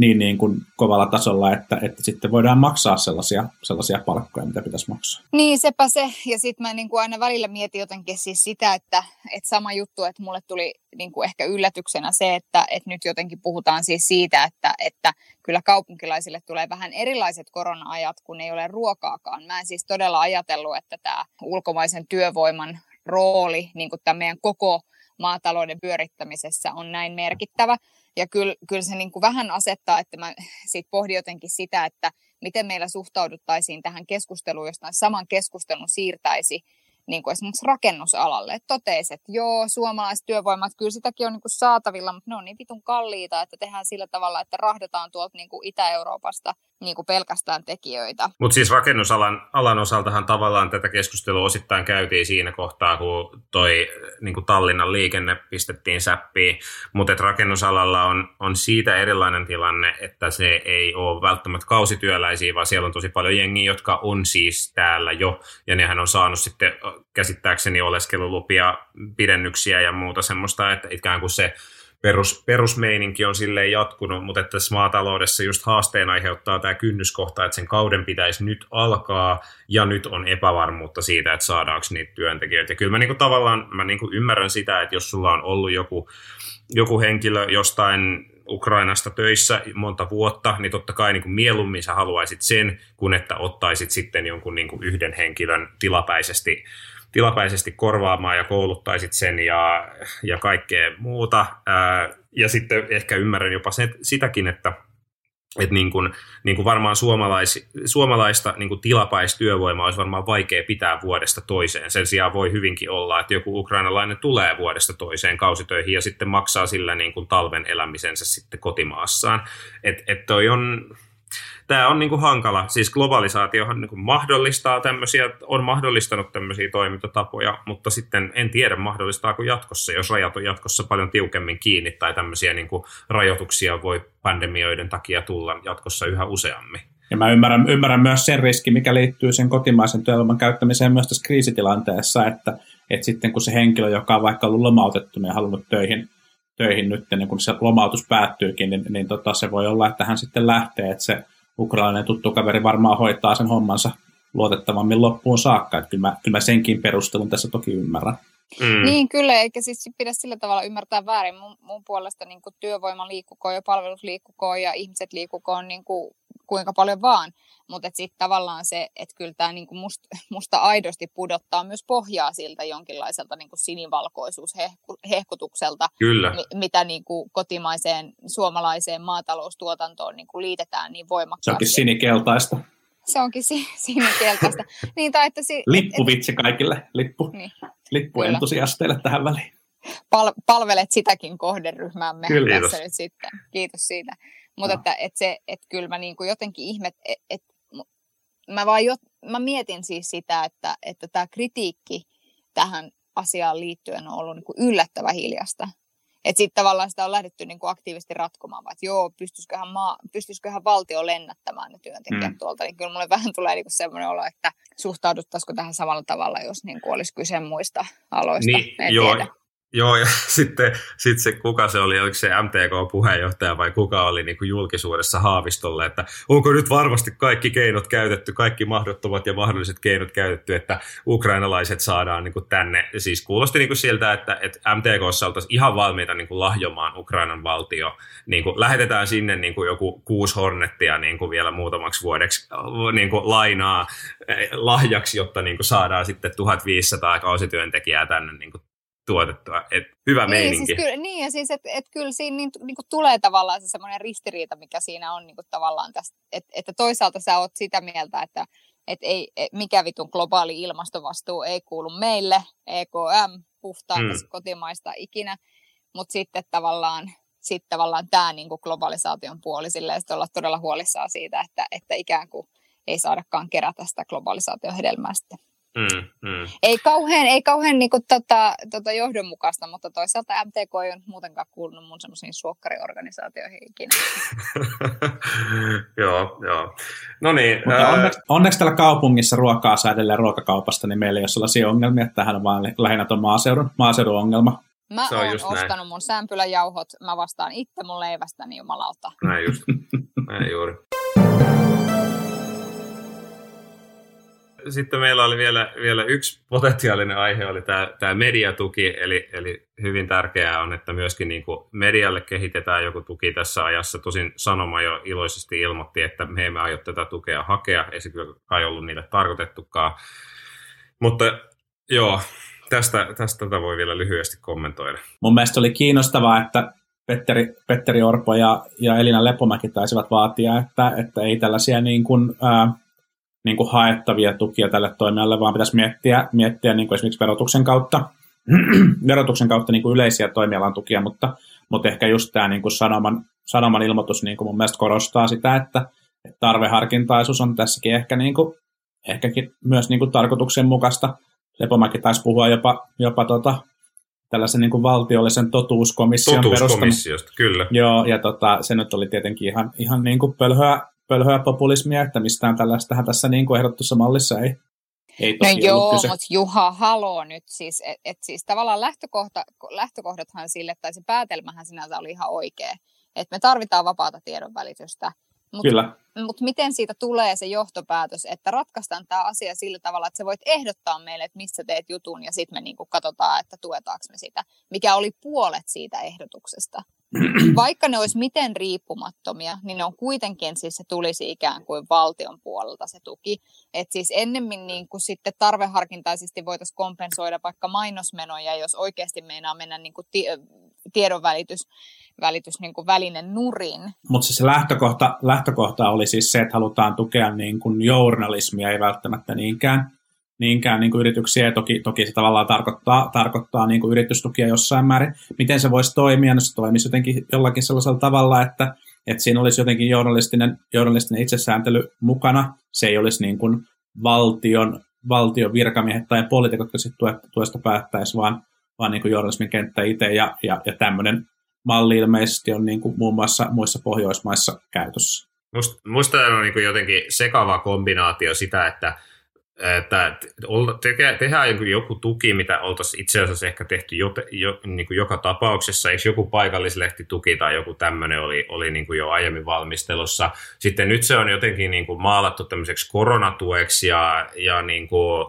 [SPEAKER 9] niin, niin kuin kovalla tasolla, että, että sitten voidaan maksaa sellaisia, sellaisia palkkoja, mitä pitäisi maksaa.
[SPEAKER 1] Niin, sepä se. Ja sitten mä niin kuin aina välillä mietin jotenkin siis sitä, että, että sama juttu, että mulle tuli niin kuin ehkä yllätyksenä se, että, että nyt jotenkin puhutaan siis siitä, että, että kyllä kaupunkilaisille tulee vähän erilaiset korona-ajat, kun ei ole ruokaakaan. Mä en siis todella ajatellut, että tämä ulkomaisen työvoiman rooli niin kuin tämän meidän koko maatalouden pyörittämisessä on näin merkittävä. Ja kyllä, kyllä se niin kuin vähän asettaa, että mä sit pohdin jotenkin sitä, että miten meillä suhtauduttaisiin tähän keskusteluun, jos saman keskustelun siirtäisi niin kuin esimerkiksi rakennusalalle. Että toteisi, että joo, suomalaiset työvoimat, kyllä sitäkin on niin kuin saatavilla, mutta ne on niin vitun kalliita, että tehdään sillä tavalla, että rahdataan tuolta niin kuin Itä-Euroopasta niin kuin pelkästään tekijöitä.
[SPEAKER 8] Mutta siis rakennusalan alan osaltahan tavallaan tätä keskustelua osittain käytiin siinä kohtaa, kun toi niin kuin Tallinnan liikenne pistettiin säppiin, mutta rakennusalalla on, on siitä erilainen tilanne, että se ei ole välttämättä kausityöläisiä, vaan siellä on tosi paljon jengiä, jotka on siis täällä jo, ja nehän on saanut sitten käsittääkseni oleskelulupia, pidennyksiä ja muuta semmoista, että ikään kuin se perus, perusmeininki on silleen jatkunut, mutta että tässä maataloudessa just haasteen aiheuttaa tämä kynnyskohta, että sen kauden pitäisi nyt alkaa ja nyt on epävarmuutta siitä, että saadaanko niitä työntekijöitä. Ja kyllä mä niinku tavallaan mä niinku ymmärrän sitä, että jos sulla on ollut joku, joku henkilö jostain Ukrainasta töissä monta vuotta, niin totta kai niin kuin mieluummin sä haluaisit sen, kun että ottaisit sitten jonkun niin kuin yhden henkilön tilapäisesti tilapäisesti korvaamaan ja kouluttaisit sen ja, ja kaikkea muuta. Ja sitten ehkä ymmärrän jopa se, sitäkin, että että niin kuin, niin kuin varmaan suomalais, suomalaista niin kuin tilapäistyövoimaa olisi varmaan vaikea pitää vuodesta toiseen. Sen sijaan voi hyvinkin olla, että joku ukrainalainen tulee vuodesta toiseen kausitöihin ja sitten maksaa sillä niin kuin talven elämisensä sitten kotimaassaan. Että et toi on, tämä on niin kuin hankala. Siis globalisaatiohan niin kuin mahdollistaa tämmöisiä, on mahdollistanut tämmöisiä toimintatapoja, mutta sitten en tiedä mahdollistaako jatkossa, jos rajat on jatkossa paljon tiukemmin kiinni tai tämmöisiä niin kuin rajoituksia voi pandemioiden takia tulla jatkossa yhä useammin.
[SPEAKER 9] Ja mä ymmärrän, ymmärrän myös sen riski, mikä liittyy sen kotimaisen työvoiman käyttämiseen myös tässä kriisitilanteessa, että, että sitten kun se henkilö, joka on vaikka ollut lomautettu ja halunnut töihin, töihin nyt, niin kun se lomautus päättyykin, niin, niin tota, se voi olla, että hän sitten lähtee, että se ukrainainen tuttu kaveri varmaan hoitaa sen hommansa luotettavammin loppuun saakka. Että kyllä, mä, kyllä mä senkin perustelun tässä toki ymmärrän.
[SPEAKER 1] Mm. Niin kyllä, eikä siis pidä sillä tavalla ymmärtää väärin. Mun, mun puolesta niin kuin työvoima liikkukoon ja palvelut liikkukoon ja ihmiset liikkukoon niin kuin kuinka paljon vaan. Mutta sitten tavallaan se, että kyllä tämä niinku must, musta aidosti pudottaa myös pohjaa siltä jonkinlaiselta niinku sinivalkoisuushehkutukselta,
[SPEAKER 8] kyllä.
[SPEAKER 1] Mi, mitä niinku kotimaiseen suomalaiseen maataloustuotantoon niinku liitetään niin voimakkaasti.
[SPEAKER 9] Se onkin sinikeltaista.
[SPEAKER 1] Se onkin si, sinikeltaista. niin, tai että si,
[SPEAKER 9] Lippuvitsi kaikille, lippu, niin, lippuentusiasteille tähän väliin.
[SPEAKER 1] Pal- palvelet sitäkin kohderyhmäämme Kyllä. tässä nyt sitten. Kiitos siitä. Mutta että, että se, että kyllä mä niin kuin jotenkin ihmet, että, että mä, vaan jo, mä mietin siis sitä, että, että tämä kritiikki tähän asiaan liittyen on ollut niin kuin yllättävän hiljasta. Että sitten tavallaan sitä on lähdetty niin kuin aktiivisesti ratkomaan, että joo, pystyisiköhän, maa, pystyisiköhän valtio lennättämään ne työntekijät mm. tuolta. Niin kyllä mulle vähän tulee niin semmoinen olo, että suhtauduttaisiko tähän samalla tavalla, jos niin kuin olisi kyse muista aloista.
[SPEAKER 8] Niin, en joo, tiedä. Joo, ja sitten sit se, kuka se oli, oliko se MTK-puheenjohtaja vai kuka oli niin kuin julkisuudessa Haavistolle, että onko nyt varmasti kaikki keinot käytetty, kaikki mahdottomat ja mahdolliset keinot käytetty, että ukrainalaiset saadaan niin kuin tänne. Siis kuulosti niin kuin siltä, että, että MTKssa oltaisiin ihan valmiita niin kuin lahjomaan Ukrainan valtio. Niin kuin lähetetään sinne niin kuin joku kuusi hornettia niin kuin vielä muutamaksi vuodeksi niin kuin lainaa eh, lahjaksi, jotta niin kuin saadaan sitten 1500 kausityöntekijää tänne niin kuin tuotettua. Et hyvä niin, meininki.
[SPEAKER 1] Siis kyllä, niin, ja siis, että et kyllä siinä niin, niin kuin tulee tavallaan se semmoinen ristiriita, mikä siinä on niin kuin tavallaan tästä, että, että toisaalta sä oot sitä mieltä, että että ei, et mikä vitun globaali ilmastovastuu ei kuulu meille, EKM, puhtaan mm. kotimaista ikinä, mutta sitten tavallaan, sit tavallaan tämä niin kuin globalisaation puoli, silleen, olla todella huolissaan siitä, että, että ikään kuin ei saadakaan kerätä sitä globalisaation hedelmää sitten. Mm, mm. Ei kauhean, ei kauhean niin kuin, tota, tota johdonmukaista, mutta toisaalta MTK ei ole muutenkaan kuulunut mun semmoisiin suokkariorganisaatioihin ikinä.
[SPEAKER 8] joo, joo. No niin.
[SPEAKER 9] Mutta ää... onneksi, onneksi tällä kaupungissa ruokaa saa edelleen ruokakaupasta, niin meillä ei ole sellaisia ongelmia, että tähän on vain lähinnä tuon maaseudun, maaseudun ongelma.
[SPEAKER 1] Mä oon ostanut näin. mun sämpyläjauhot, mä vastaan itse mun leivästäni jumalauta.
[SPEAKER 8] Näin just, näin juuri. Sitten meillä oli vielä, vielä yksi potentiaalinen aihe, oli tämä, tämä mediatuki, eli, eli hyvin tärkeää on, että myöskin niin kuin medialle kehitetään joku tuki tässä ajassa. Tosin Sanoma jo iloisesti ilmoitti, että me emme aio tätä tukea hakea, ei se kyllä kai ollut niille tarkoitettukaan. Mutta joo, tästä, tästä tätä voi vielä lyhyesti kommentoida.
[SPEAKER 9] Mun mielestä oli kiinnostavaa, että Petteri, Petteri Orpo ja, ja Elina Lepomäki taisivat vaatia, että, että ei tällaisia niin kuin, ää, niin kuin haettavia tukia tälle toimijalle, vaan pitäisi miettiä, miettiä niin kuin esimerkiksi verotuksen kautta, verotuksen kautta niin kuin yleisiä toimialan tukia, mutta, mutta ehkä just tämä niin kuin sanoman, sanoman ilmoitus niin kuin mun mielestä korostaa sitä, että, että tarveharkintaisuus on tässäkin ehkä niin kuin, ehkäkin myös niin kuin tarkoituksenmukaista. Lepomäki taisi puhua jopa, jopa tota, tällaisen niin kuin valtiollisen totuuskomission
[SPEAKER 8] Totuuskomissiosta, kyllä.
[SPEAKER 9] Joo, ja tota, se nyt oli tietenkin ihan, ihan niin kuin pölhöä, pölhöä populismia, että mistään tällaistähän tässä niin kuin ehdottussa mallissa ei, ei
[SPEAKER 1] no joo, mutta Juha, haloo nyt siis, että et siis tavallaan lähtökohta, lähtökohdathan sille, tai se päätelmähän sinänsä oli ihan oikea, että me tarvitaan vapaata tiedonvälitystä, mutta mut miten siitä tulee se johtopäätös, että ratkaistaan tämä asia sillä tavalla, että sä voit ehdottaa meille, että missä teet jutun, ja sitten me niinku katsotaan, että tuetaanko me sitä, mikä oli puolet siitä ehdotuksesta. Vaikka ne olisi miten riippumattomia, niin ne on kuitenkin, siis se tulisi ikään kuin valtion puolelta se tuki. Että siis ennemmin niin kuin sitten tarveharkintaisesti voitaisiin kompensoida vaikka mainosmenoja, jos oikeasti meinaa mennä niin kuin tiedonvälitys välitys niin kuin välinen nurin.
[SPEAKER 9] Mutta siis se lähtökohta, lähtökohta oli siis se, että halutaan tukea niin kuin journalismia, ei välttämättä niinkään, niinkään niin kuin yrityksiä. Toki, toki se tavallaan tarkoittaa, tarkoittaa niin kuin yritystukia jossain määrin. Miten se voisi toimia? No se toimisi jotenkin jollakin sellaisella tavalla, että, että siinä olisi jotenkin journalistinen, journalistinen itsesääntely mukana. Se ei olisi niin kuin valtion, valtion virkamiehet tai poliitikot, jotka sitten tuesta päättäisi, vaan, vaan niin kuin journalismin kenttä itse ja, ja, ja tämmöinen malli ilmeisesti on niin kuin muun muassa muissa Pohjoismaissa käytössä.
[SPEAKER 8] Musta, musta on niin kuin jotenkin sekava kombinaatio sitä, että, että te, tehdään joku tuki, mitä oltaisiin itse asiassa ehkä tehty jo, jo, niin kuin joka tapauksessa. Eikö joku paikallislehtituki tai joku tämmöinen oli, oli niin kuin jo aiemmin valmistelussa. Sitten nyt se on jotenkin niin kuin maalattu tämmöiseksi koronatueksi ja, ja niin kuin,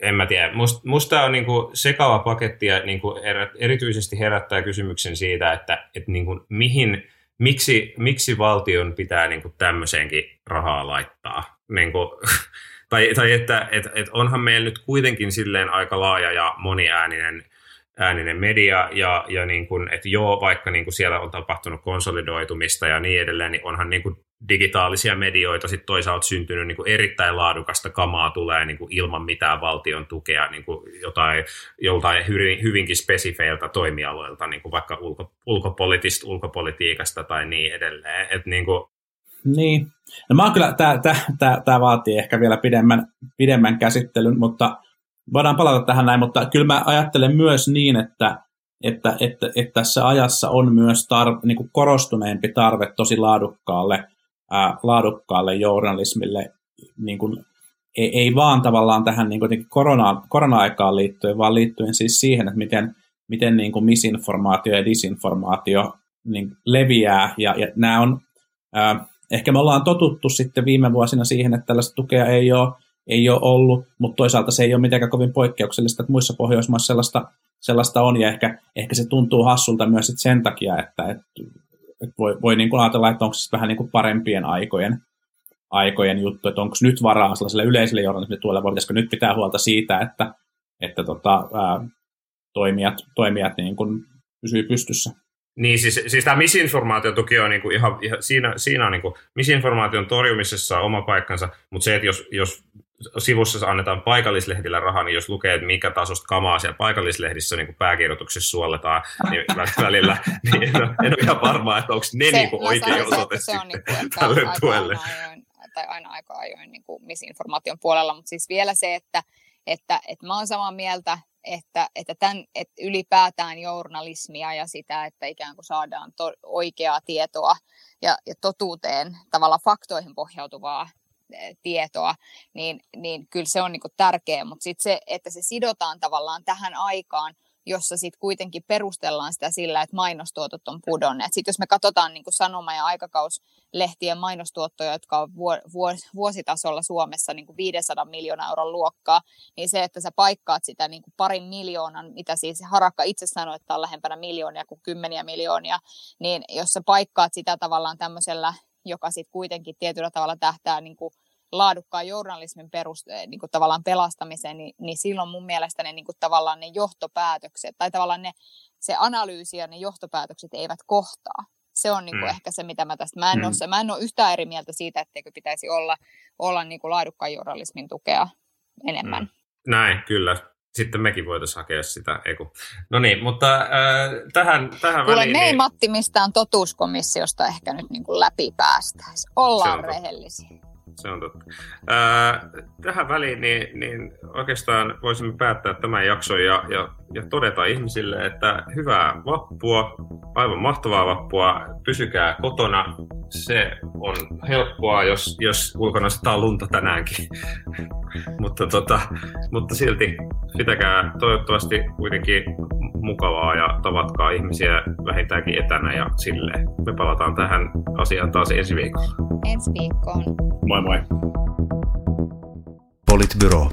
[SPEAKER 8] en mä tiedä. Musta, musta on niinku sekava paketti ja niinku erityisesti herättää kysymyksen siitä, että et niinku mihin, miksi, miksi valtion pitää niinku tämmöiseenkin rahaa laittaa. Niinku, tai, tai että et, et onhan meillä nyt kuitenkin silleen aika laaja ja moniääninen ääninen media ja, ja niin kuin, että joo, vaikka niin kuin siellä on tapahtunut konsolidoitumista ja niin edelleen, niin onhan niin kuin digitaalisia medioita sitten toisaalta syntynyt niin kuin erittäin laadukasta kamaa tulee niin kuin ilman mitään valtion tukea niin kuin jotain, joltain hyvin, hyvinkin spesifeiltä toimialoilta, niin kuin vaikka ulko, ulkopolitiikasta tai niin edelleen. Et niin, kuin...
[SPEAKER 9] niin. No mä kyllä, tämä vaatii ehkä vielä pidemmän, pidemmän käsittelyn, mutta voidaan palata tähän näin, mutta kyllä mä ajattelen myös niin, että, että, että, että tässä ajassa on myös tarve, niin kuin korostuneempi tarve tosi laadukkaalle, ää, laadukkaalle journalismille, niin kuin, ei, ei vaan tavallaan tähän niin kuin korona, korona-aikaan liittyen, vaan liittyen siis siihen, että miten, miten niin kuin misinformaatio ja disinformaatio niin leviää, ja, ja nämä on, ää, ehkä me ollaan totuttu sitten viime vuosina siihen, että tällaista tukea ei ole ei ole ollut, mutta toisaalta se ei ole mitenkään kovin poikkeuksellista, että muissa Pohjoismaissa sellaista, sellaista on, ja ehkä, ehkä se tuntuu hassulta myös sen takia, että et, et voi, voi niin kuin ajatella, että onko se vähän niin kuin parempien aikojen, aikojen juttu, että onko nyt varaa sellaiselle yleiselle journalismille tuolla, vai pitäisikö nyt pitää huolta siitä, että, että tota, ää, toimijat, toimijat niin kuin pysyy pystyssä.
[SPEAKER 8] Niin, siis, siis tämä misinformaatiotuki on niinku ihan, ihan, siinä, siinä on niinku, misinformaation torjumisessa on oma paikkansa, mutta se, että jos, jos sivussa annetaan paikallislehdillä rahaa, niin jos lukee, että mikä tasosta kamaa siellä paikallislehdissä niin pääkirjoituksessa suolletaan niin välillä, niin en ole, en ole ihan varma, että onko ne se, niin kuin oikein osoite se on niin kuin, tälle aika tuelle.
[SPEAKER 1] Aina ajoin, tai aina aika ajoin niin kuin misinformaation puolella, mutta siis vielä se, että, että, että mä oon samaa mieltä, että, että, tämän, että ylipäätään journalismia ja sitä, että ikään kuin saadaan to, oikeaa tietoa ja, ja totuuteen, tavallaan faktoihin pohjautuvaa tietoa, niin, niin kyllä se on niin kuin tärkeä, mutta sitten se, että se sidotaan tavallaan tähän aikaan, jossa sitten kuitenkin perustellaan sitä sillä, että mainostuotot on pudonneet. Sitten jos me katsotaan niin sanoma- ja aikakauslehtien mainostuottoja, jotka on vuositasolla Suomessa niin kuin 500 miljoonaa euron luokkaa, niin se, että sä paikkaat sitä niin parin miljoonan, mitä siis Harakka itse sanoi, että on lähempänä miljoonia kuin kymmeniä miljoonia, niin jos sä paikkaat sitä tavallaan tämmöisellä joka sitten kuitenkin tietyllä tavalla tähtää niin kuin laadukkaan journalismin peruste, niin kuin tavallaan pelastamiseen, niin, niin silloin mun mielestä ne niin kuin tavallaan ne johtopäätökset, tai tavallaan ne, se analyysi ja ne johtopäätökset eivät kohtaa. Se on niin kuin mm. ehkä se, mitä mä tästä, mä en, mm. ole, mä en ole yhtään eri mieltä siitä, etteikö pitäisi olla, olla niin kuin laadukkaan journalismin tukea enemmän. Mm.
[SPEAKER 8] Näin, kyllä. sitten mekin voitaisiin hakea sitä. Eiku. No niin, mutta äh, tähän, tähän
[SPEAKER 1] Kuule,
[SPEAKER 8] väliin...
[SPEAKER 1] me ei
[SPEAKER 8] niin-
[SPEAKER 1] Matti mistään totuuskomissiosta ehkä nyt niin kuin läpi päästäisi. Ollaan rehellisiä.
[SPEAKER 8] Se on totta. Ää, tähän väliin niin, niin oikeastaan voisimme päättää tämän jakson ja, ja, ja todeta ihmisille, että hyvää vappua, aivan mahtavaa vappua, pysykää kotona. Se on helppoa, jos, jos ulkona sataa lunta tänäänkin. mutta, tota, mutta silti pitäkää toivottavasti kuitenkin mukavaa ja tavatkaa ihmisiä vähintäänkin etänä ja silleen. Me palataan tähän asiaan taas ensi viikolla.
[SPEAKER 1] Ensi viikkoon.
[SPEAKER 9] Moi moi.
[SPEAKER 3] Politbyro.